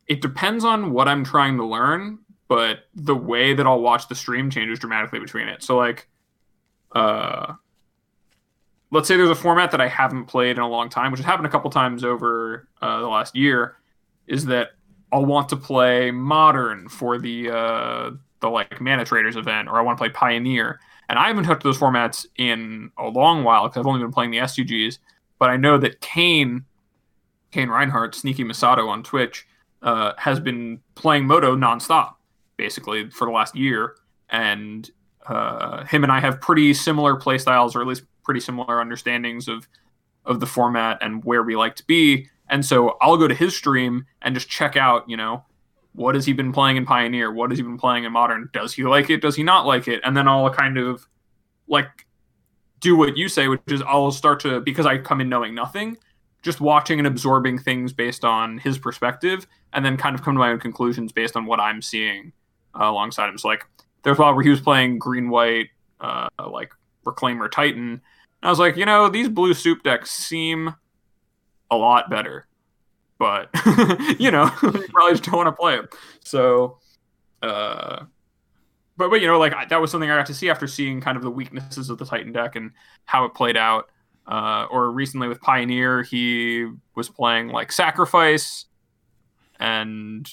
it depends on what I'm trying to learn, but the way that I'll watch the stream changes dramatically between it. So like uh let's say there's a format that I haven't played in a long time, which has happened a couple times over uh, the last year, is that I'll want to play modern for the uh, the like Mana Traders event, or I want to play Pioneer. And I haven't touched those formats in a long while because I've only been playing the SCGs. But I know that Kane, Kane Reinhardt, Sneaky Masato on Twitch, uh, has been playing MODO nonstop, basically for the last year. And uh, him and I have pretty similar playstyles, or at least pretty similar understandings of of the format and where we like to be. And so I'll go to his stream and just check out, you know, what has he been playing in Pioneer? What has he been playing in Modern? Does he like it? Does he not like it? And then I'll kind of like do what you say, which is I'll start to because I come in knowing nothing, just watching and absorbing things based on his perspective, and then kind of come to my own conclusions based on what I'm seeing uh, alongside him. So like there's a while where he was playing green white, uh, like Reclaimer Titan. And I was like, you know, these blue soup decks seem a lot better but <laughs> you know, <laughs> you probably just don't want to play them. So, uh, but but you know, like I, that was something I got to see after seeing kind of the weaknesses of the Titan deck and how it played out. Uh, or recently with Pioneer, he was playing like Sacrifice, and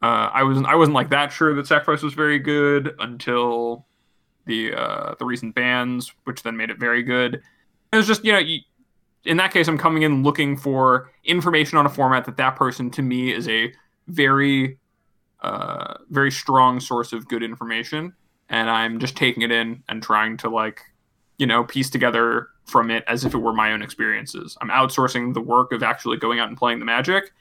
uh, I wasn't I wasn't like that sure that Sacrifice was very good until the uh, the recent bans, which then made it very good. It was just you know you, in that case, I'm coming in looking for information on a format that that person to me is a very, uh, very strong source of good information, and I'm just taking it in and trying to like, you know, piece together from it as if it were my own experiences. I'm outsourcing the work of actually going out and playing the magic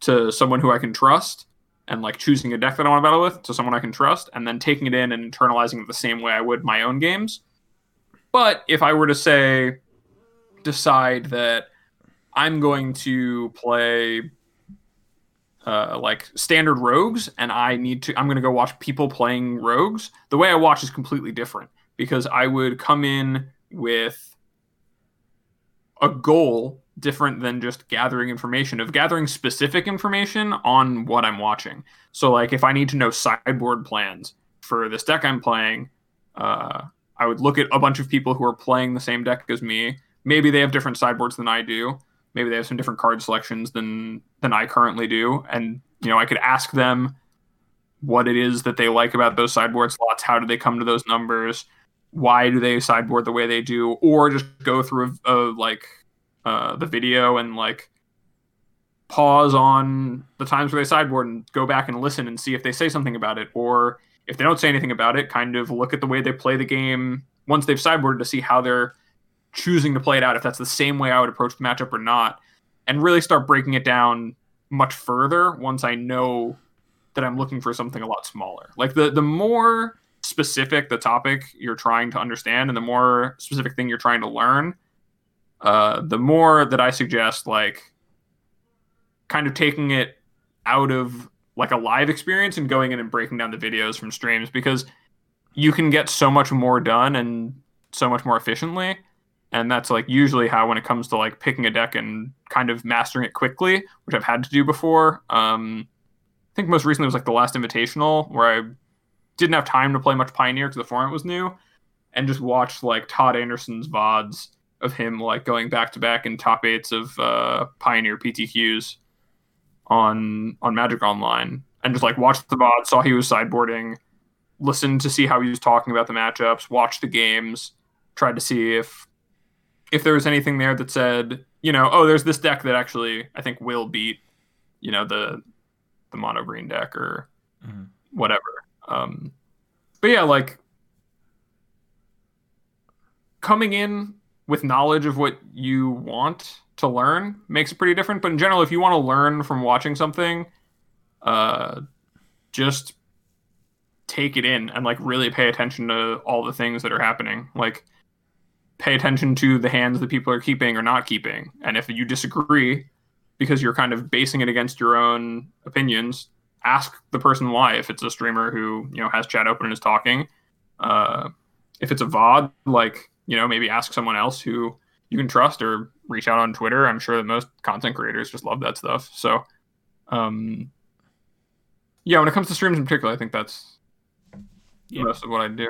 to someone who I can trust, and like choosing a deck that I want to battle with to someone I can trust, and then taking it in and internalizing it the same way I would my own games. But if I were to say decide that I'm going to play uh, like standard rogues, and I need to. I'm going to go watch people playing rogues. The way I watch is completely different because I would come in with a goal different than just gathering information of gathering specific information on what I'm watching. So like if I need to know sideboard plans for this deck I'm playing, uh, I would look at a bunch of people who are playing the same deck as me. Maybe they have different sideboards than I do. Maybe they have some different card selections than than I currently do, and you know I could ask them what it is that they like about those sideboard slots. How do they come to those numbers? Why do they sideboard the way they do? Or just go through a, a like uh, the video and like pause on the times where they sideboard and go back and listen and see if they say something about it or if they don't say anything about it kind of look at the way they play the game once they've sideboarded to see how they're choosing to play it out if that's the same way i would approach the matchup or not and really start breaking it down much further once i know that i'm looking for something a lot smaller. Like the the more specific the topic you're trying to understand and the more specific thing you're trying to learn uh, the more that I suggest like kind of taking it out of like a live experience and going in and breaking down the videos from streams because you can get so much more done and so much more efficiently and that's like usually how when it comes to like picking a deck and kind of mastering it quickly which i've had to do before um i think most recently was like the last invitational where i didn't have time to play much pioneer because the format was new and just watched like todd anderson's vods of him like going back to back in top eights of uh, Pioneer PTQs on on Magic Online, and just like watched the VOD, saw he was sideboarding, listened to see how he was talking about the matchups, watched the games, tried to see if if there was anything there that said, you know, oh, there's this deck that actually I think will beat, you know, the the mono green deck or mm-hmm. whatever. Um, but yeah, like coming in with knowledge of what you want to learn makes it pretty different. But in general, if you want to learn from watching something, uh, just take it in and like really pay attention to all the things that are happening. Like pay attention to the hands that people are keeping or not keeping. And if you disagree because you're kind of basing it against your own opinions, ask the person why. If it's a streamer who, you know, has chat open and is talking, uh, if it's a VOD, like you know, maybe ask someone else who you can trust or reach out on Twitter. I'm sure that most content creators just love that stuff. So, um, yeah, when it comes to streams in particular, I think that's yeah. most of what I do.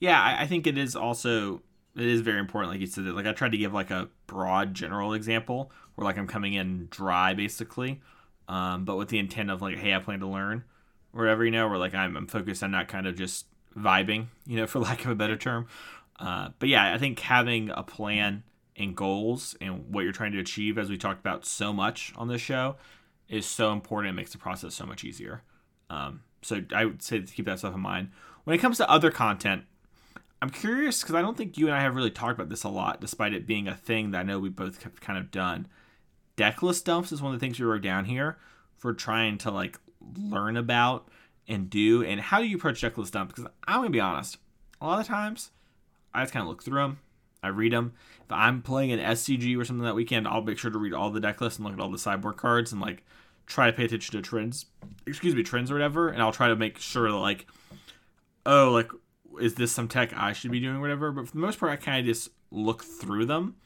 Yeah, I, I think it is also it is very important, like you said. Like I tried to give like a broad general example where like I'm coming in dry basically, um, but with the intent of like, hey, I plan to learn, or whatever, you know, where like I'm, I'm focused on not kind of just vibing, you know, <laughs> for lack of a better term, uh, but yeah, I think having a plan and goals and what you're trying to achieve, as we talked about so much on this show, is so important. It makes the process so much easier. Um, so I would say to keep that stuff in mind. When it comes to other content, I'm curious because I don't think you and I have really talked about this a lot, despite it being a thing that I know we both have kind of done. Decklist dumps is one of the things we wrote down here for trying to like learn about and do. And how do you approach decklist dumps? Because I'm gonna be honest, a lot of times I just kind of look through them. I read them. If I'm playing an SCG or something that weekend, I'll make sure to read all the deck lists and look at all the sideboard cards and like try to pay attention to trends. Excuse me, trends or whatever. And I'll try to make sure that like, oh, like is this some tech I should be doing or whatever. But for the most part, I kind of just look through them,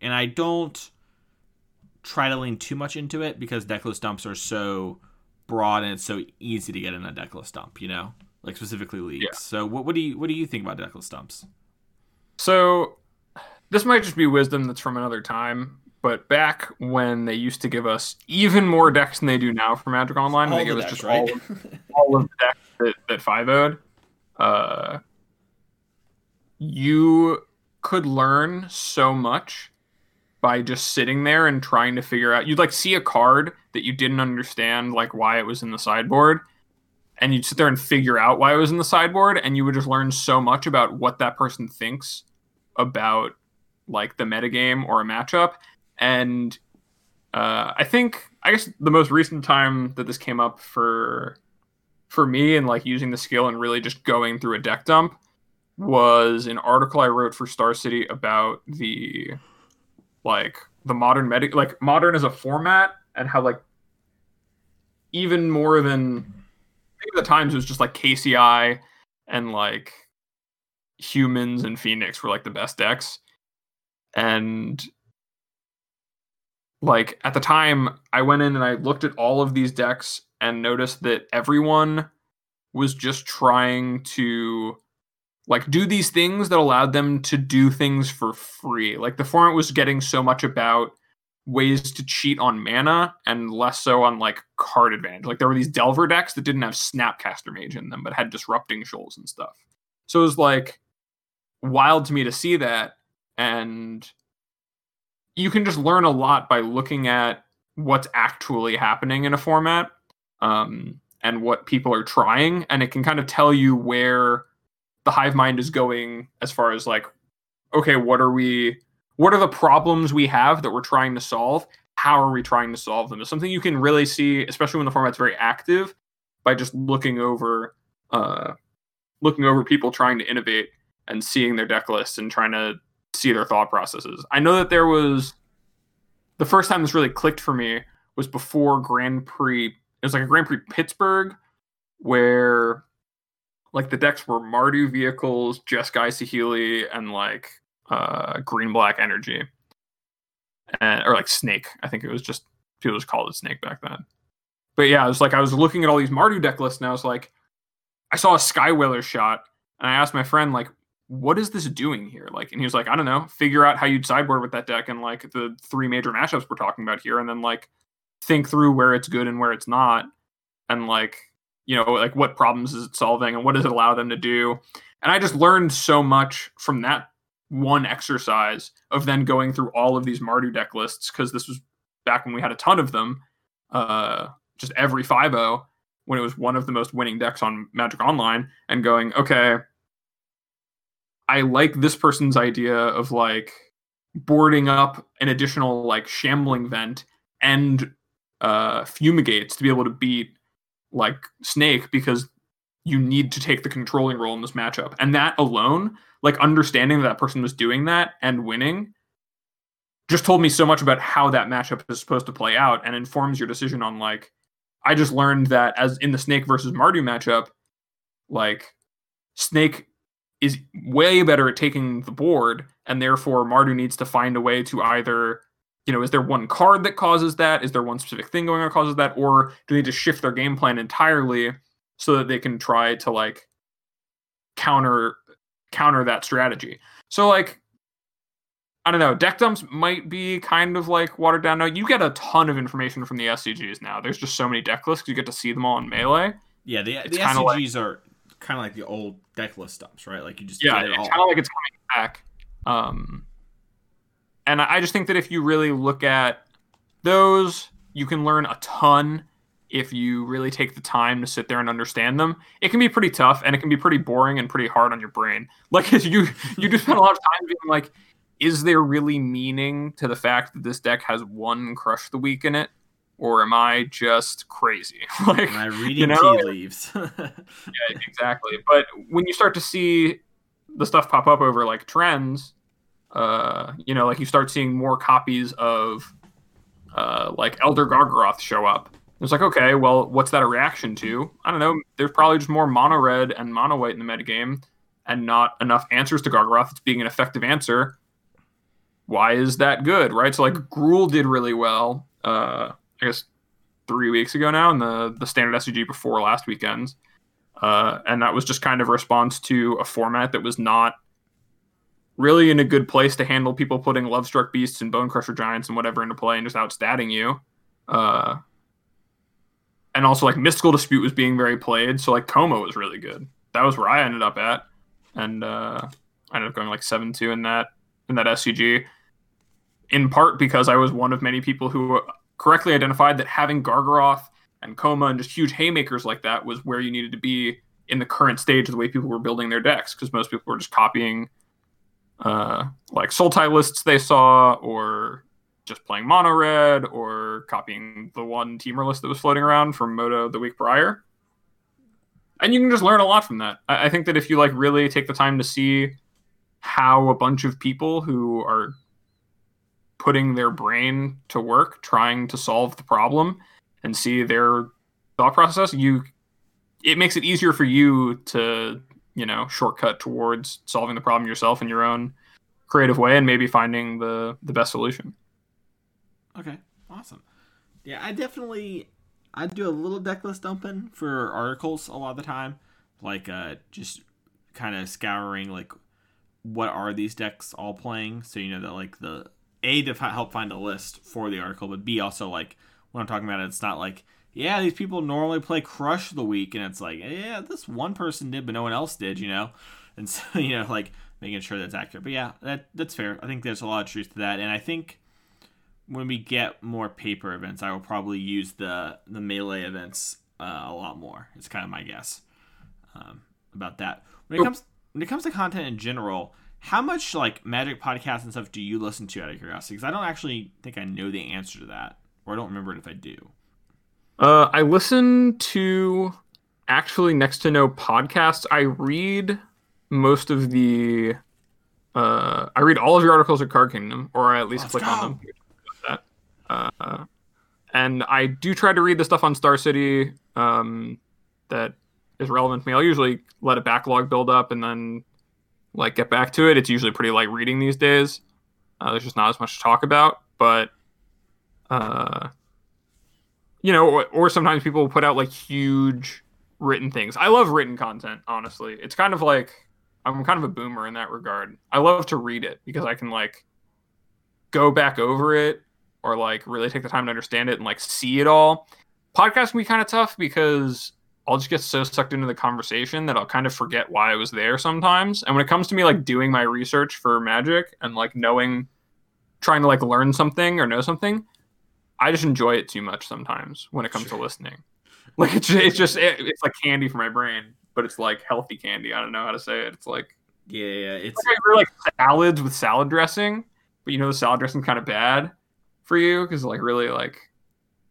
and I don't try to lean too much into it because deck list dumps are so broad and it's so easy to get in a deck list dump. You know, like specifically leagues. Yeah. So what what do you what do you think about deck list dumps? So this might just be wisdom that's from another time, but back when they used to give us even more decks than they do now for Magic Online, all they give us just right? all, of, all of the decks that, that 5 uh, you could learn so much by just sitting there and trying to figure out. You'd like see a card that you didn't understand, like why it was in the sideboard, and you'd sit there and figure out why it was in the sideboard, and you would just learn so much about what that person thinks about like the metagame or a matchup. And uh, I think I guess the most recent time that this came up for for me and like using the skill and really just going through a deck dump was an article I wrote for Star City about the like the modern medic like modern as a format and how like even more than I think the times it was just like KCI and like humans and Phoenix were like the best decks. And like at the time I went in and I looked at all of these decks and noticed that everyone was just trying to like do these things that allowed them to do things for free. Like the format was getting so much about ways to cheat on mana and less so on like card advantage. Like there were these Delver decks that didn't have Snapcaster Mage in them, but had disrupting shoals and stuff. So it was like wild to me to see that. And you can just learn a lot by looking at what's actually happening in a format um, and what people are trying. And it can kind of tell you where the hive mind is going as far as like, okay, what are we what are the problems we have that we're trying to solve? How are we trying to solve them? is something you can really see, especially when the format's very active, by just looking over uh, looking over people trying to innovate and seeing their deck lists and trying to see their thought processes. I know that there was the first time this really clicked for me was before Grand Prix. It was like a Grand Prix Pittsburgh where like the decks were Mardu vehicles, Jeskai Saheeli, and like uh, green black energy, and or like snake. I think it was just people just called it snake back then. But yeah, it was like I was looking at all these Mardu deck lists, and I was like, I saw a Skywhaler's Shot, and I asked my friend like, what is this doing here? Like, and he was like, I don't know, figure out how you'd sideboard with that deck and like the three major matchups we're talking about here, and then like think through where it's good and where it's not, and like you know like what problems is it solving and what does it allow them to do. And I just learned so much from that one exercise of then going through all of these Mardu deck lists because this was back when we had a ton of them, uh, just every 5-0 when it was one of the most winning decks on Magic Online, and going, okay, I like this person's idea of like boarding up an additional like shambling vent and uh, fumigates to be able to beat like Snake because you need to take the controlling role in this matchup. And that alone like understanding that that person was doing that and winning just told me so much about how that matchup is supposed to play out and informs your decision on like I just learned that as in the Snake versus Mardu matchup, like Snake is way better at taking the board, and therefore Mardu needs to find a way to either, you know, is there one card that causes that? Is there one specific thing going on that causes that? Or do they just shift their game plan entirely so that they can try to like counter counter that strategy. So like I don't know, deck dumps might be kind of like watered down. Now you get a ton of information from the SCGs now. There's just so many deck lists you get to see them all in melee. Yeah, the, the SCGs like, are kind of like the old deck list dumps, right? Like you just yeah, it's kind of like it's coming back. Um, and I just think that if you really look at those, you can learn a ton if you really take the time to sit there and understand them. It can be pretty tough and it can be pretty boring and pretty hard on your brain. <laughs> Like you you just spend a lot of time being like, is there really meaning to the fact that this deck has one Crush the Weak in it? Or am I just crazy? <laughs> like am I reading you know? tea leaves? <laughs> yeah, exactly. But when you start to see the stuff pop up over like trends, uh, you know, like you start seeing more copies of uh, like Elder Gargaroth show up it's like, okay, well, what's that a reaction to? I don't know. There's probably just more mono red and mono white in the metagame and not enough answers to Gargaroth. It's being an effective answer. Why is that good, right? So, like, Gruul did really well, uh, I guess, three weeks ago now in the, the standard SCG before last weekend's. Uh, and that was just kind of a response to a format that was not really in a good place to handle people putting Lovestruck Beasts and Bone Crusher Giants and whatever into play and just outstatting you. Uh, and also like mystical dispute was being very played so like Koma was really good. That was where i ended up at. And uh i ended up going like 7-2 in that in that scg in part because i was one of many people who correctly identified that having gargaroth and Koma and just huge haymakers like that was where you needed to be in the current stage of the way people were building their decks because most people were just copying uh, like Sultai lists they saw or just playing mono red or copying the one Temur list that was floating around from MODO the week prior. And you can just learn a lot from that. I, I think that if you like really take the time to see how a bunch of people who are putting their brain to work trying to solve the problem and see their thought process you it makes it easier for you to you know shortcut towards solving the problem yourself in your own creative way and maybe finding the the best solution Okay, awesome. Yeah, I definitely I do a little deck list dumping for articles a lot of the time, like uh, just kind of scouring like what are these decks all playing, so you know that like the a to fi- help find a list for the article, but b also like when I'm talking about it, it's not like yeah these people normally play Crush the Weak, and it's like yeah this one person did, but no one else did, you know, and so <laughs> you know like making sure that's accurate. But yeah, that that's fair. I think there's a lot of truth to that, and I think when we get more paper events, I will probably use the the melee events uh, a lot more. It's kind of my guess um, about that. When it comes when it comes to content in general, how much like Magic podcasts and stuff do you listen to out of curiosity? Because I don't actually think I know the answer to that, or I don't remember it if I do. Uh, i listen to actually next to no podcasts i read most of the uh, i read all of your articles at card kingdom or i at least Let's click go. on them Uh, and I do try to read the stuff on Star City um, that is relevant to me. I'll usually let a backlog build up and then like get back to it. It's usually pretty light reading these days. Uh, there's just not as much to talk about, but uh, you know, or, or sometimes people put out like huge written things. I love written content, honestly. It's kind of like I'm kind of a boomer in that regard. I love to read it because I can like go back over it or like really take the time to understand it and like see it all. Podcast can be kind of tough because I'll just get so sucked into the conversation that I'll kind of forget why I was there sometimes. And when it comes to me like doing my research for magic and like knowing trying to like learn something or know something, I just enjoy it too much sometimes when it comes Sure. to listening. <laughs> Like it's it's just it, it's like candy for my brain, but it's like healthy candy. I don't know how to say it. It's like Yeah, yeah, it's like, really like salads with salad dressing, but you know the salad dressing kind of bad for you because like really like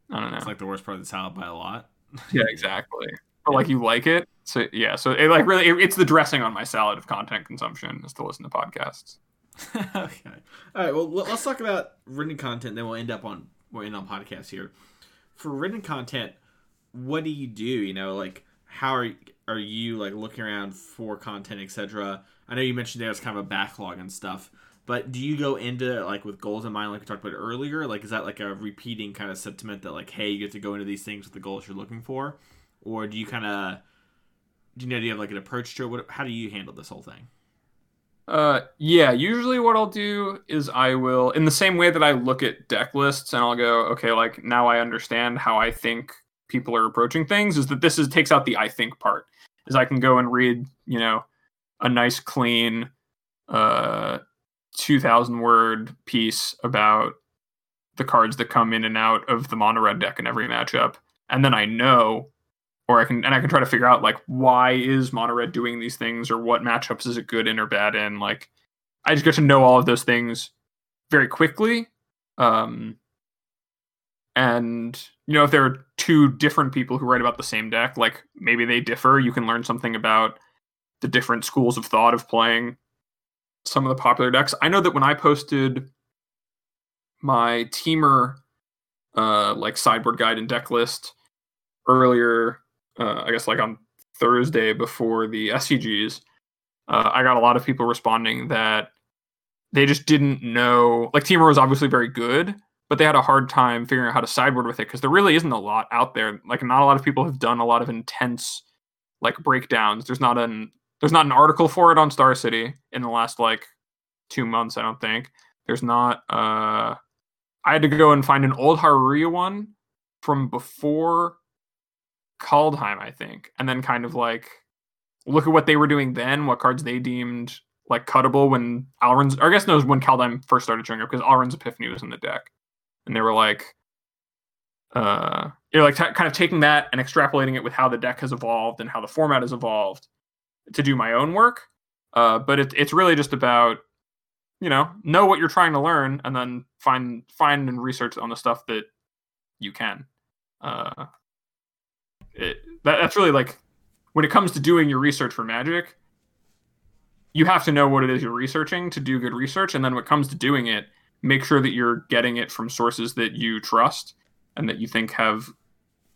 I don't know. it's like the worst part of the salad by a lot. yeah, exactly. But like you like it, so yeah. So it like really it, it's the dressing on my salad of content consumption is to listen to podcasts. <laughs> okay. All right. Well, let's talk about written content. Then we'll end up on we'll end on podcasts here. For written content, what do you do? You know, like how are are you like looking around for content, etc. I know you mentioned there's kind of a backlog and stuff, but do you go into like with goals in mind, like we talked about earlier? Like, is that like a repeating kind of sentiment that like, hey, you get to go into these things with the goals you're looking for, or do you kind of do you know do you have like an approach to it? What, how do you handle this whole thing? Uh, yeah. Usually, what I'll do is I will, in the same way that I look at deck lists, and I'll go, okay, like now I understand how I think people are approaching things. Is that this is takes out the I think part. Is I can go and read, you know, a nice clean, uh, two thousand word piece about the cards that come in and out of the mono red deck in every matchup, and then I know or I can and I can try to figure out like why is Monored doing these things or what matchups is it good in or bad in. Like I just get to know all of those things very quickly. Um and you know if there are two different people who write about the same deck, like maybe they differ, you can learn something about the different schools of thought of playing some of the popular decks. I know that when I posted my Temur uh like sideboard guide and deck list earlier uh, I guess like on Thursday before the SCGs, uh, I got a lot of people responding that they just didn't know. Like Temur was obviously very good, but they had a hard time figuring out how to sideboard with it because there really isn't a lot out there. Like not a lot of people have done a lot of intense like breakdowns. There's not an there's not an article for it on Star City in the last like two months. I don't think there's not. uh I had to go and find an old Haruya one from before Kaldheim, I think, and then kind of like look at what they were doing then, what cards they deemed like cuttable when Alrund's, or I guess knows when Kaldheim first started showing up because Alrund's Epiphany was in the deck, and they were like, uh, you're like t- kind of taking that and extrapolating it with how the deck has evolved and how the format has evolved to do my own work. Uh, but it, it's really just about you know know what you're trying to learn and then find find and research on the stuff that you can. Uh, it, that, that's really like when it comes to doing your research for magic you have to know what it is you're researching to do good research and then when it comes to doing it make sure that you're getting it from sources that you trust and that you think have,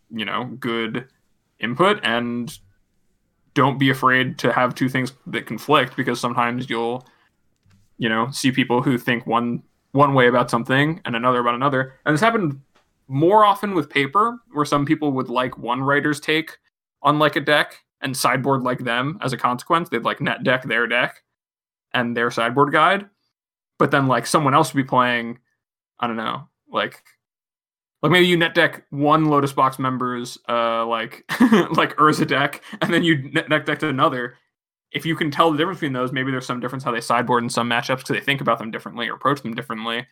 you know, good input and don't be afraid to have two things that conflict because sometimes you'll you know see people who think one one way about something and another about another. And this happened more often with paper where some people would like one writer's take on like a deck and sideboard like them as a consequence. They'd like net deck their deck and their sideboard guide. But then like someone else would be playing i don't know like like maybe you net deck one Lotus Box members, uh, like <laughs> like Urza deck, and then you net, deck another. If you can tell the difference between those, maybe there's some difference how they sideboard in some matchups because they think about them differently or approach them differently,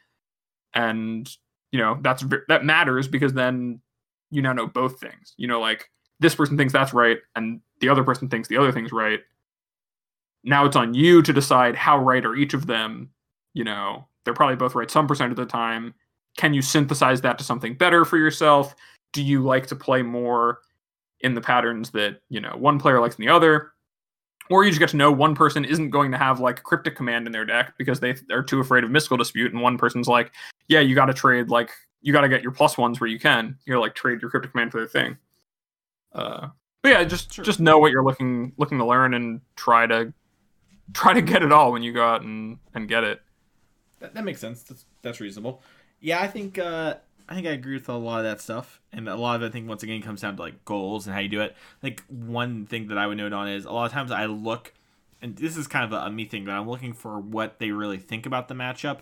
and you know that's that matters because then you now know both things. You know, like this person thinks that's right, and the other person thinks the other thing's right. Now it's on you to decide how right are each of them. You know, they're probably both right some percent of the time can you synthesize that to something better for yourself? Do you like to play more in the patterns that, you know, one player likes than the other? Or you just get to know one person isn't going to have like cryptic command in their deck because they are too afraid of mystical dispute, and one person's like, yeah, you got to trade like you got to get your plus ones where you can. You're like trade your cryptic command for their thing. Uh, but yeah, just sure. just know what you're looking looking to learn and try to try to get it all when you go out and and get it. That, that makes sense. That's that's reasonable. Yeah, I think uh, I think I agree with a lot of that stuff, and a lot of it, I think once again comes down to like goals and how you do it. Like one thing that I would note on is a lot of times I look, and this is kind of a, a me thing, but I'm looking for what they really think about the matchup.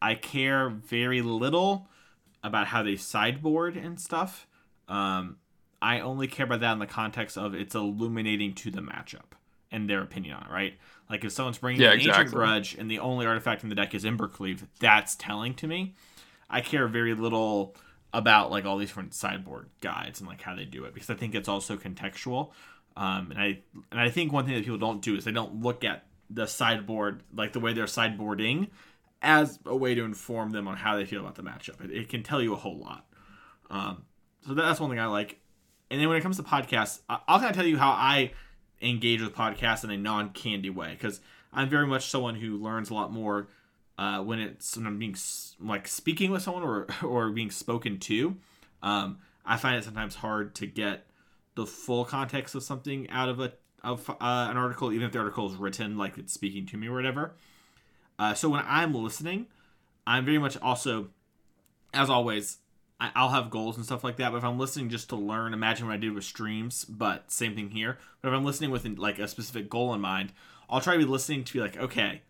I care very little about how they sideboard and stuff. Um, I only care about that in the context of it's illuminating to the matchup and their opinion on it, right? Like if someone's bringing yeah, an exactly. ancient grudge and the only artifact in the deck is Embercleave, that's telling to me. I care very little about like all these different sideboard guides and like how they do it because I think it's also contextual. Um, and I and I think one thing that people don't do is they don't look at the sideboard like the way they're sideboarding as a way to inform them on how they feel about the matchup. It, it can tell you a whole lot. Um, so that's one thing I like. And then when it comes to podcasts, I'll kind of tell you how I engage with podcasts in a non-candy way because I'm very much someone who learns a lot more uh, when it's when I'm being like speaking with someone or <laughs> or being spoken to. Um, I find it sometimes hard to get the full context of something out of a of uh, an article, even if the article is written like it's speaking to me or whatever. Uh, so when I'm listening, I'm very much also, as always, I, will have goals and stuff like that. But if I'm listening just to learn, imagine what I did with streams, but same thing here. But if I'm listening with like a specific goal in mind, I'll try to be listening to be like, okay,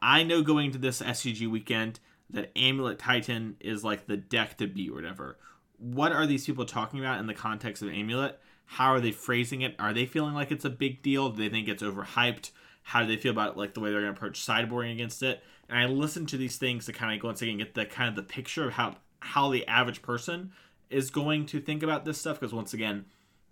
I know going to this SCG weekend that Amulet Titan is like the deck to beat or whatever. What are these people talking about in the context of Amulet? How are they phrasing it? Are they feeling like it's a big deal? Do they think it's overhyped? How do they feel about like the way they're going to approach sideboarding against it? And I listen to these things to kind of go once again get the kind of the picture of how how the average person is going to think about this stuff because once again,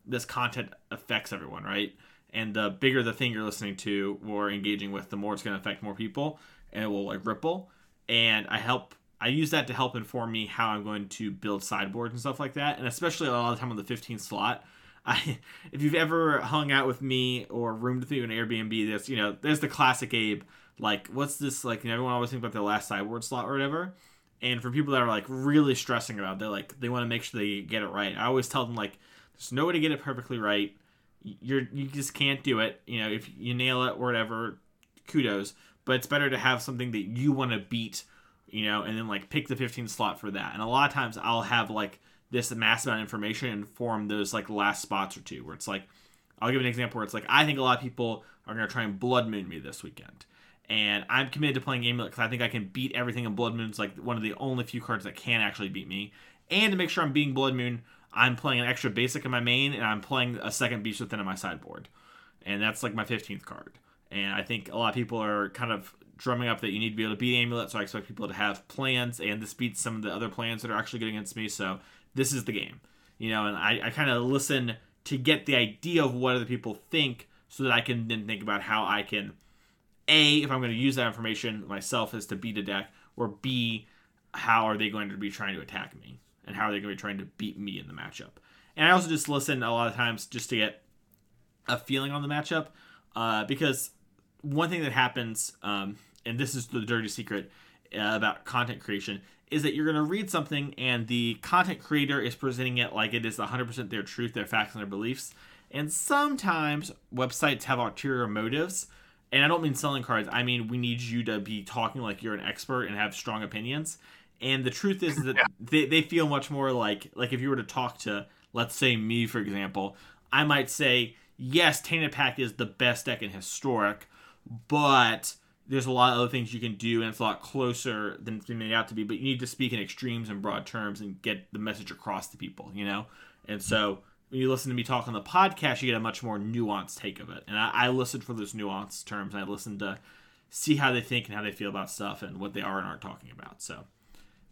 this content affects everyone, right? And the bigger the thing you're listening to or engaging with the more it's going to affect more people and it will like ripple and i help i use that to help inform me how i'm going to build sideboards and stuff like that and especially a lot of the time on the 15th slot <laughs> I, if you've ever hung out with me or roomed with me in Airbnb, there's you know there's the classic Abe like what's this like you know, everyone always think about the last sideboard slot or whatever. And for people that are like really stressing about, it, they're like they want to make sure they get it right. I always tell them like there's no way to get it perfectly right you're you just can't do it. You know, if you nail it or whatever, kudos. But it's better to have something that you want to beat, you know, and then like pick the 15 slot for that. And a lot of times I'll have like this massive amount of information and form those like last spots or two where it's like I'll give an example where it's like I think a lot of people are gonna try and blood moon me this weekend. And I'm committed to playing Amulet because I think I can beat everything in Blood Moon. It's like one of the only few cards that can actually beat me. And to make sure I'm beating Blood Moon, I'm playing an extra basic in my main, and I'm playing a second beast within in my sideboard, and that's like my 15th card. And I think a lot of people are kind of drumming up that you need to be able to beat Amulet, so I expect people to have plans, and this beats some of the other plans that are actually getting against me. So this is the game, you know. And I, I kind of listen to get the idea of what other people think, so that I can then think about how I can, a, if I'm going to use that information myself, is to beat a deck, or b, how are they going to be trying to attack me and how are they going to be trying to beat me in the matchup. And I also just listen a lot of times just to get a feeling on the matchup uh, because one thing that happens, um, and this is the dirty secret, uh, about content creation is that you're going to read something and the content creator is presenting it like it is 100% their truth, their facts, and their beliefs. And sometimes websites have ulterior motives. And I don't mean selling cards. I mean we need you to be talking like you're an expert and have strong opinions. And the truth is that <laughs> Yeah. they, they feel much more like like if you were to talk to let's say me for example, I might say yes, Tainted Pact is the best deck in historic, but there's a lot of other things you can do and it's a lot closer than it's been made out to be. But you need to speak in extremes and broad terms and get the message across to people, you know. And so when you listen to me talk on the podcast, you get a much more nuanced take of it. And I, I listen for those nuanced terms. And I listen to see how they think and how they feel about stuff and what they are and aren't talking about. So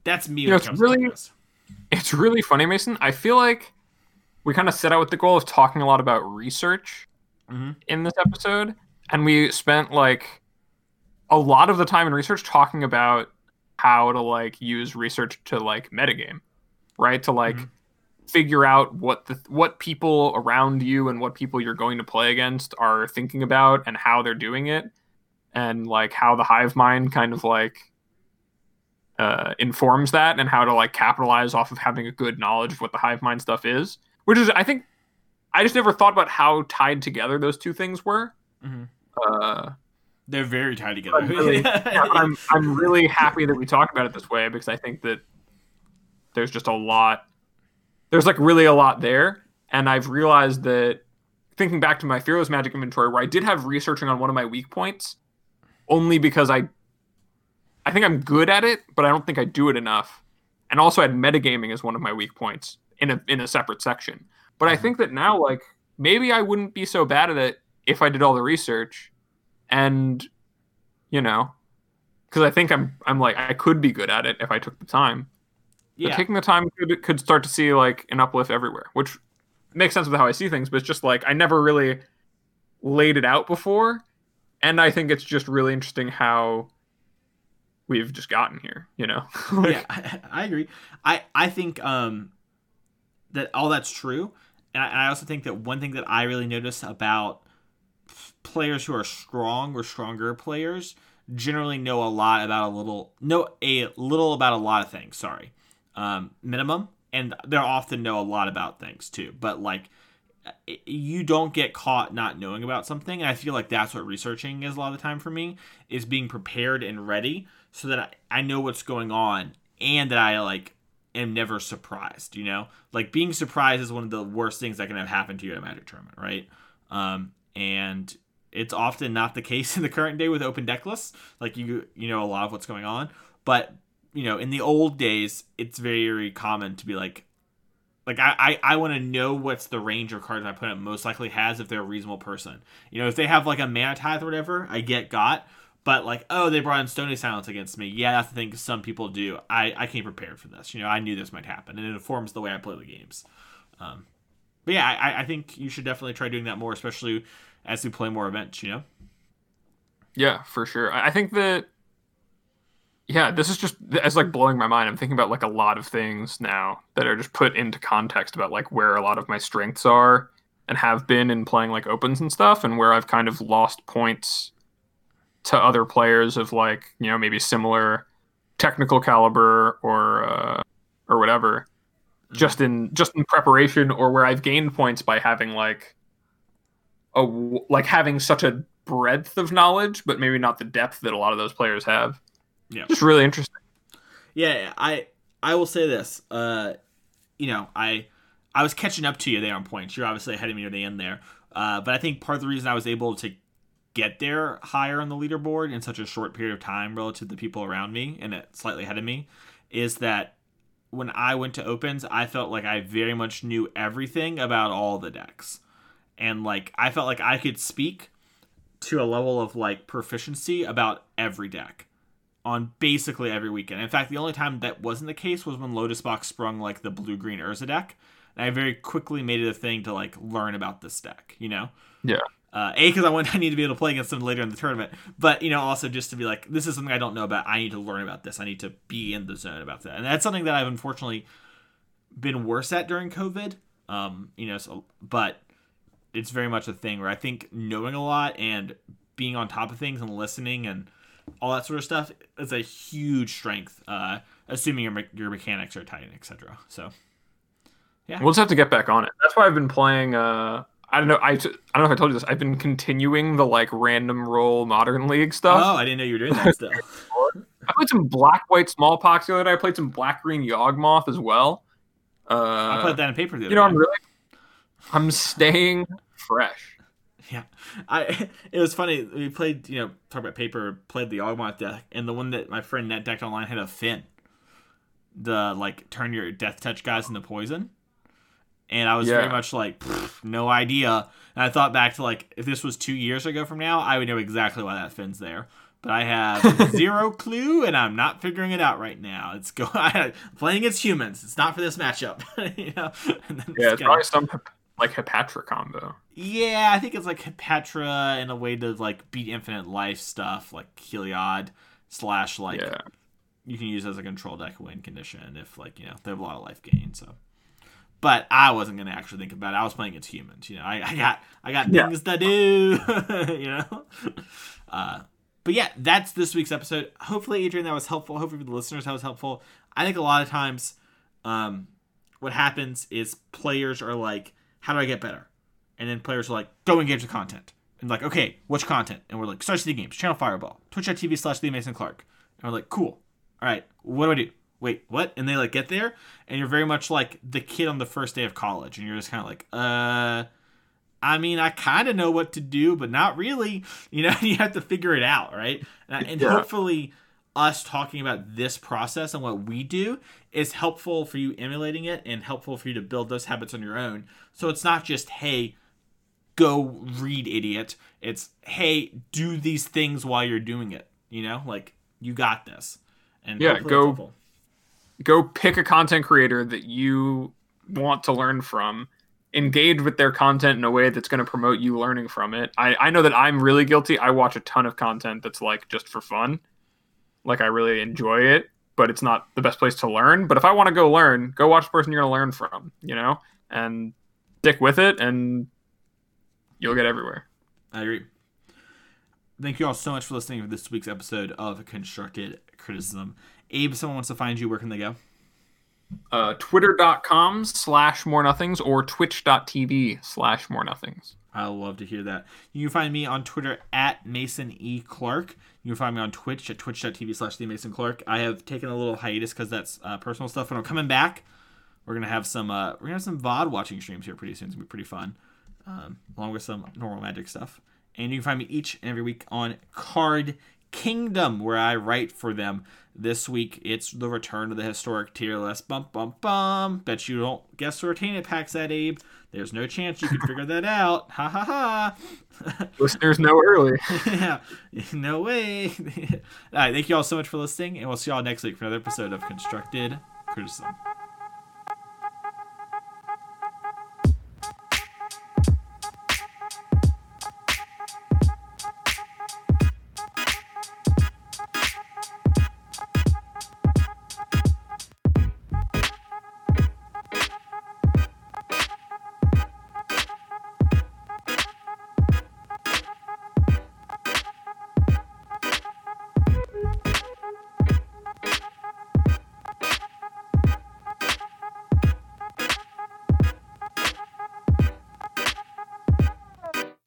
that's me. You know, it's really- this. It's really funny, Mason. I feel like we kind of set out with the goal of talking a lot about research Mhm. in this episode, and we spent like a lot of the time in research talking about how to like use research to like metagame, right? To like Mhm. figure out what the what people around you and what people you're going to play against are thinking about and how they're doing it, and like how the hive mind kind of like uh, informs that and how to like capitalize off of having a good knowledge of what the hive mind stuff is which is i think i just never thought about how tied together those two things were Mhm. uh, They're very tied together. I'm really, <laughs> I'm, I'm really happy that we talked about it this way because i think that there's just a lot there's like really a lot there and i've realized that thinking back to my fearless magic inventory where i did have researching on one of my weak points only because i i think i'm good at it but i don't think i do it enough and also I had metagaming as one of my weak points in a in a separate section but i Mhm. think that now like maybe i wouldn't be so bad at it if i did all the research and you know because i think i'm i'm like i could be good at it if i took the time but yeah. taking the time could, could start to see like an uplift everywhere, which makes sense with how I see things. But it's just like I never really laid it out before, and I think it's just really interesting how we've just gotten here. You know? <laughs> <laughs> Like, yeah, I, I agree. I I think um that all that's true, and I, and I also think that one thing that I really notice about players who are strong or stronger players generally know a lot about a little know a little about a lot of things. Sorry, um, minimum, and they often know a lot about things too. But like you don't get caught not knowing about something and i feel like that's what researching is a lot of the time for me is being prepared and ready so that I, I know what's going on and that i like am never surprised you know like being surprised is one of the worst things that can have happened to you at a magic tournament right um and it's often not the <laughs> case in the current day with open deck lists like you you know a lot of what's going on but you know in the old days it's very common to be like like I, I, I want to know what's the range of cards my opponent most likely has if they're a reasonable person. You know, if they have like a mana tithe or whatever, I get got. But like, oh, they brought in Stony Silence against me. Yeah, that's the thing some people do. I, I came prepared for this. You know, I knew this might happen, and it informs the way I play the games. Um, but yeah, I, I think you should definitely try doing that more, especially as we play more events. You know. yeah, for sure. I think that. Yeah, this is just it's like blowing my mind. I'm thinking about like a lot of things now that are just put into context about like where a lot of my strengths are and have been in playing like opens and stuff, and where I've kind of lost points to other players of like you know maybe similar technical caliber or uh, or whatever, just in just in preparation, or where I've gained points by having like a like having such a breadth of knowledge, but maybe not the depth that a lot of those players have. Yeah. just really interesting. Yeah, I I will say this. Uh, you know, I I was catching up to you there on points. You're obviously ahead of me near the end there. Uh, but I think part of the reason I was able to get there higher on the leaderboard in such a short period of time relative to the people around me and it slightly ahead of me is that when I went to opens, I felt like I very much knew everything about all the decks. And like I felt like I could speak to a level of like proficiency about every deck on basically every weekend. In fact, the only time that wasn't the case was when Lotus Box sprung like the blue green Urza deck. And I very quickly made it a thing to like learn about this deck, you know? Yeah. Uh, a because I want <laughs> I need to be able to play against them later in the tournament, but you know also just to be like this is something I don't know about. I need to learn about this. I need to be in the zone about that, and that's something that I've unfortunately been worse at during COVID. Um, you know, so but it's very much a thing where I think knowing a lot and being on top of things and listening and all that sort of stuff is a huge strength. Uh, assuming your your mechanics are tight, etc. So yeah, We'll just have to get back on it. That's why I've been playing. Uh, I don't know. I, I don't know if I told you this. I've been continuing the like random roll modern league stuff. oh, I didn't know you were doing that stuff. <laughs> I played some black white smallpox the other day. I played some black green yawgmoth as well. Uh, I put that in paper the other you know, I'm really, I'm staying fresh. Yeah, I. It was funny. We played, you know, talk about paper. Played the Yawgmoth deck, and the one that my friend net decked online had a Fynn. The like turn your death touch guys into poison, and I was very much like, no idea. And I thought back to like if this was two years ago from now, I would know exactly why that Fynn's there. But I have <laughs> zero clue, and I'm not figuring it out right now. It's go <laughs> playing against humans. It's not for this matchup, <laughs> you know. Yeah, it's kinda- probably some like Hapatra combo. yeah, I think it's like Petra in a way to like beat infinite life stuff, like Heliod slash like yeah, you can use as a control deck win condition if like you know they have a lot of life gain. So, but I wasn't gonna actually think about it. I was playing against humans. You know, I, I got I got Yeah. things to do. <laughs> you know. Uh, but yeah, that's this week's episode. Hopefully, Adrian, that was helpful. Hopefully, for the listeners, that was helpful. I think a lot of times, um, what happens is players are like, "How do I get better?" And then players are like, "Go engage the content." And like, okay, which content? And we're like, Star City Games, Channel Fireball, Twitch.tv slash The Mason Clark. And we're like, cool. All right, what do I do? Wait, what? And they like get there, and you're very much like the kid on the first day of college, and you're just kind of like, uh, I mean, I kind of know what to do, but not really. You know, <laughs> you have to figure it out, right? And, and Yeah. hopefully, us talking about this process and what we do is helpful for you emulating it and helpful for you to build those habits on your own. So it's not just, hey, go read, idiot. It's, hey, do these things while you're doing it. You know, like, you got this. And Yeah, go- helpful. Go pick a content creator that you want to learn from. Engage with their content in a way that's going to promote you learning from it. I, I know that i'm really guilty. I watch a ton of content that's like just for fun. Like i really enjoy it but it's not the best place to learn. But if i want to go learn go watch the person you're going to learn from you know? And stick with it and you'll get everywhere. I agree. Thank you all so much for listening to this week's episode of Constructed Criticism. Abe, if someone wants to find you, where can they go? uh, twitter.com slash more nothings or twitch.tv slash more nothings I love to hear that. You can find me on Twitter at Mason E. Clark. You can find me on Twitch at twitch.tv slash the Mason Clark. I have taken a little hiatus because that's uh, personal stuff. When I'm coming back, we're gonna have some uh, we're gonna have some VOD watching streams here pretty soon. It's gonna be pretty fun. Um, along with some normal magic stuff. And you can find me each and every week on Card Kingdom, where I write for them. This week, it's the return of the historic tier list. Bum bum bum. Bet you don't guess where Tainted Pact's that, Abe. There's no chance you could <laughs> figure that out. Ha ha ha. <laughs> listeners know early yeah, no way. <laughs> all right, thank you all so much for listening, and we'll see y'all next week for another episode of Constructed Criticism.